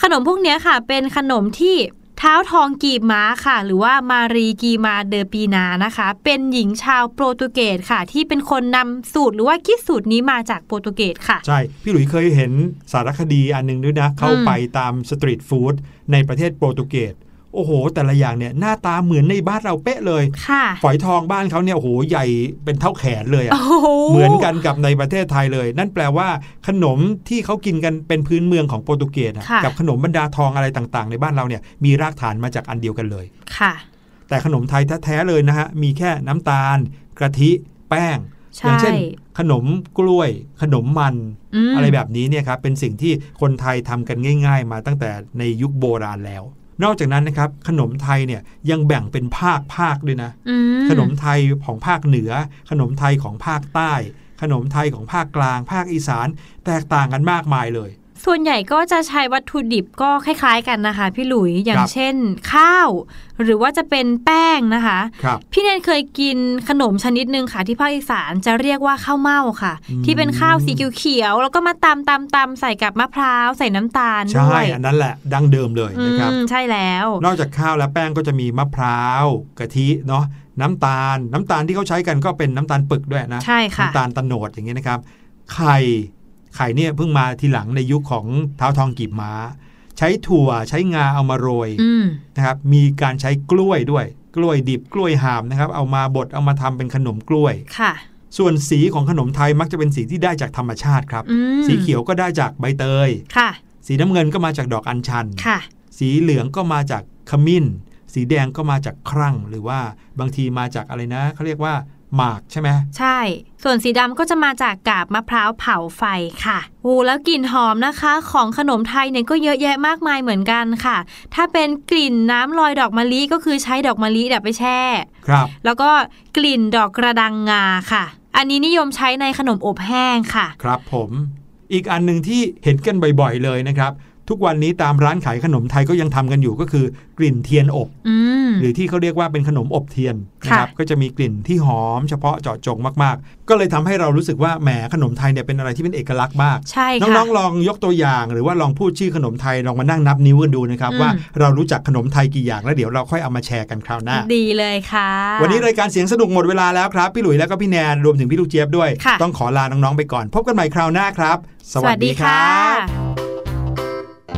Speaker 2: ขนมพวกเนี้ยค่ะ เป็นขนมที่ เท้าทองกีบม้าค่ะ หรือว่ามารีกีมาเดอปีนานะคะ เป็นหญิงชาวโปรตุเกสค่ะ ที่เป็นคนนำสูตรหรือว่าคิดสูตรนี้มาจากโปรตุเกสค่ะ
Speaker 1: ใช่ พี่หลุยเคยเห็นสารคดีอันหนึงด้วยนะ เข้าไปตามสตรีทฟู้ดในประเทศโปรตุเกส โอ้โห แต่ละอย่างเนี่ยหน้าตาเหมือนในบ้านเราเป๊ะเลย
Speaker 2: ค่ะ
Speaker 1: ฝอยทองบ้านเขาเนี่ยโอ้โหใหญ่เป็นเท่าแขนเลยอะ
Speaker 2: โอ้โห
Speaker 1: เหมือนกันกับในประเทศไทยเลย นั่นแปลว่าขนมที่เขากินกันเป็นพื้นเมืองของโปรตุเกสอะ
Speaker 2: ค่ะ
Speaker 1: กับขนมบรรดาทองอะไรต่างๆ ในบ้านเราเนี่ยมีรากฐานมาจากอันเดียวกันเลย
Speaker 2: ค่ะ
Speaker 1: แต่ขนมไทยแท้ๆเลยนะฮะมีแค่น้ำตาล กะทิแป้ง
Speaker 2: ใช่
Speaker 1: อย่างเช่น ขนมกล้วย ขนมมัน
Speaker 2: ม
Speaker 1: อะไรแบบนี้เนี่ยครับเป็นสิ่งที่คนไทยทำกันง่าย ๆ มาตั้งแต่ในยุคโบราณแล้ว นอกจากนั้นนะครับขนมไทยเนี่ยยังแบ่งเป็นภาคภาคด้วยนะ
Speaker 2: อืม
Speaker 1: ขนมไทยของภาคเหนือ ขนมไทยของภาคใต้ ขนมไทยของภาคกลาง ภาคอีสาน แตกต่างกันมากมายเลย
Speaker 2: ส่วนใหญ่ก็จะใช้วัตถุดิบก็คล้าย ๆ กันนะคะพี่หลุยอย่า
Speaker 1: ค
Speaker 2: ง
Speaker 1: รับ
Speaker 2: เช่น ข้าว หรือว่าจะเป็นแป้งนะคะ
Speaker 1: ครับ
Speaker 2: พี่เนนเคยกินขนมชนิดหนึ่งค่ะที่ภาคอีสานจะเรียกว่าข้าวเม่าค่ะ
Speaker 1: อืม
Speaker 2: ที่เป็นข้าวสีเขียวๆแล้วก็มาตำตำตำใส่กับมะพร้าวใส่น้ำตาล
Speaker 1: ใช่
Speaker 2: ด้วย
Speaker 1: อันนั้นแหละดั้งเดิมเลย
Speaker 2: อื
Speaker 1: นะครับ
Speaker 2: มใช่แล้ว
Speaker 1: นอกจากข้าวและแป้งก็จะมีมะพร้าวกะทิเนาะน้ำตาล น้ำตาลที่เขาใช้กันก็เป็นน้ำตาลปึกด้วยนะ
Speaker 2: ใช่ค่ะ
Speaker 1: น้ำตาลตะโหนดอย่างเงี้ยนะครับไข่ ไข่เนี่ยเพิ่งมาทีหลังในยุคของเท้าทองกีบม้า ใช้ถั่วใช้งาเอามาโรย
Speaker 2: อืม
Speaker 1: นะครับ มีการใช้กล้วยด้วย กล้วยดิบกล้วยหามนะครับ เอามาบดเอามาทำเป็นขนมกล้วย
Speaker 2: ค่ะ
Speaker 1: ส่วนสีของขนมไทยมักจะเป็นสีที่ได้จากธรรมชาติครับ
Speaker 2: อืม
Speaker 1: สีเขียวก็ได้จากใบเตย
Speaker 2: ค่ะ
Speaker 1: สีน้ำเงินก็มาจากดอกอัญชัน
Speaker 2: ค่ะ
Speaker 1: สีเหลืองก็มาจากขมิ้น สีแดงก็มาจากครั่งหรือว่าบางทีมาจากอะไรนะเขาเรียกว่า หมากใช่ไหม
Speaker 2: ใช่ ส่วนสีดำก็จะมาจากกาบมะพร้าวเผาไฟค่ะโอ้แล้วกลิ่นหอมนะคะ ของขนมไทยเนี่ยก็เยอะแยะมากมายเหมือนกันค่ะ ถ้าเป็นกลิ่นน้ำลอยดอกมะลิก็คือใช้ดอกมะลิแบบไปแช่
Speaker 1: ครับ
Speaker 2: แล้วก็กลิ่นดอกกระดังงาค่ะ อันนี้นิยมใช้ในขนมอบแห้งค่ะ
Speaker 1: ครับผม อีกอันหนึ่งที่เห็นกันบ่อยๆเลยนะครับ ทุกวันนี้ตามร้านขายขนมไทยก็ยังทำกันอยู่ก็คือกลิ่นเทียนอบ
Speaker 2: อืม
Speaker 1: หรือที่เขาเรียกว่าเป็นขนมอบเทียนนะครับ
Speaker 2: ค่ะ
Speaker 1: ก็จะมีกลิ่นที่หอมเฉพาะเจาะจงมากๆ ก็เลยทำให้เรารู้สึกว่าแหมขนมไทยเนี่ยเป็นอะไรที่เป็นเอกลักษณ์มาก
Speaker 2: ใช่
Speaker 1: น้
Speaker 2: ค่ะ
Speaker 1: องๆลองยกตัวอย่าง หรือว่าลองพูดชื่อขนมไทยลองมานั่งนับนิ้วกันดูนะครับ
Speaker 2: อืม
Speaker 1: ว่าเรารู้จักขนมไทยกี่อย่างแล้วเดี๋ยวเราค่อยเอามาแชร์กันคราวหน้า
Speaker 2: ดีเลยค่ะ
Speaker 1: วันนี้รายการเสียงสนุกหมดเวลาแล้วครับพี่หลุยแล้วก็พี่แนนรวมถึงพี่ลูกเจี๊ยบด้วย
Speaker 2: ค่ะ
Speaker 1: ต้องขอลาน้องๆไปก่อน พบกันใหม่คราวหน้าครับ สวัสดีครับ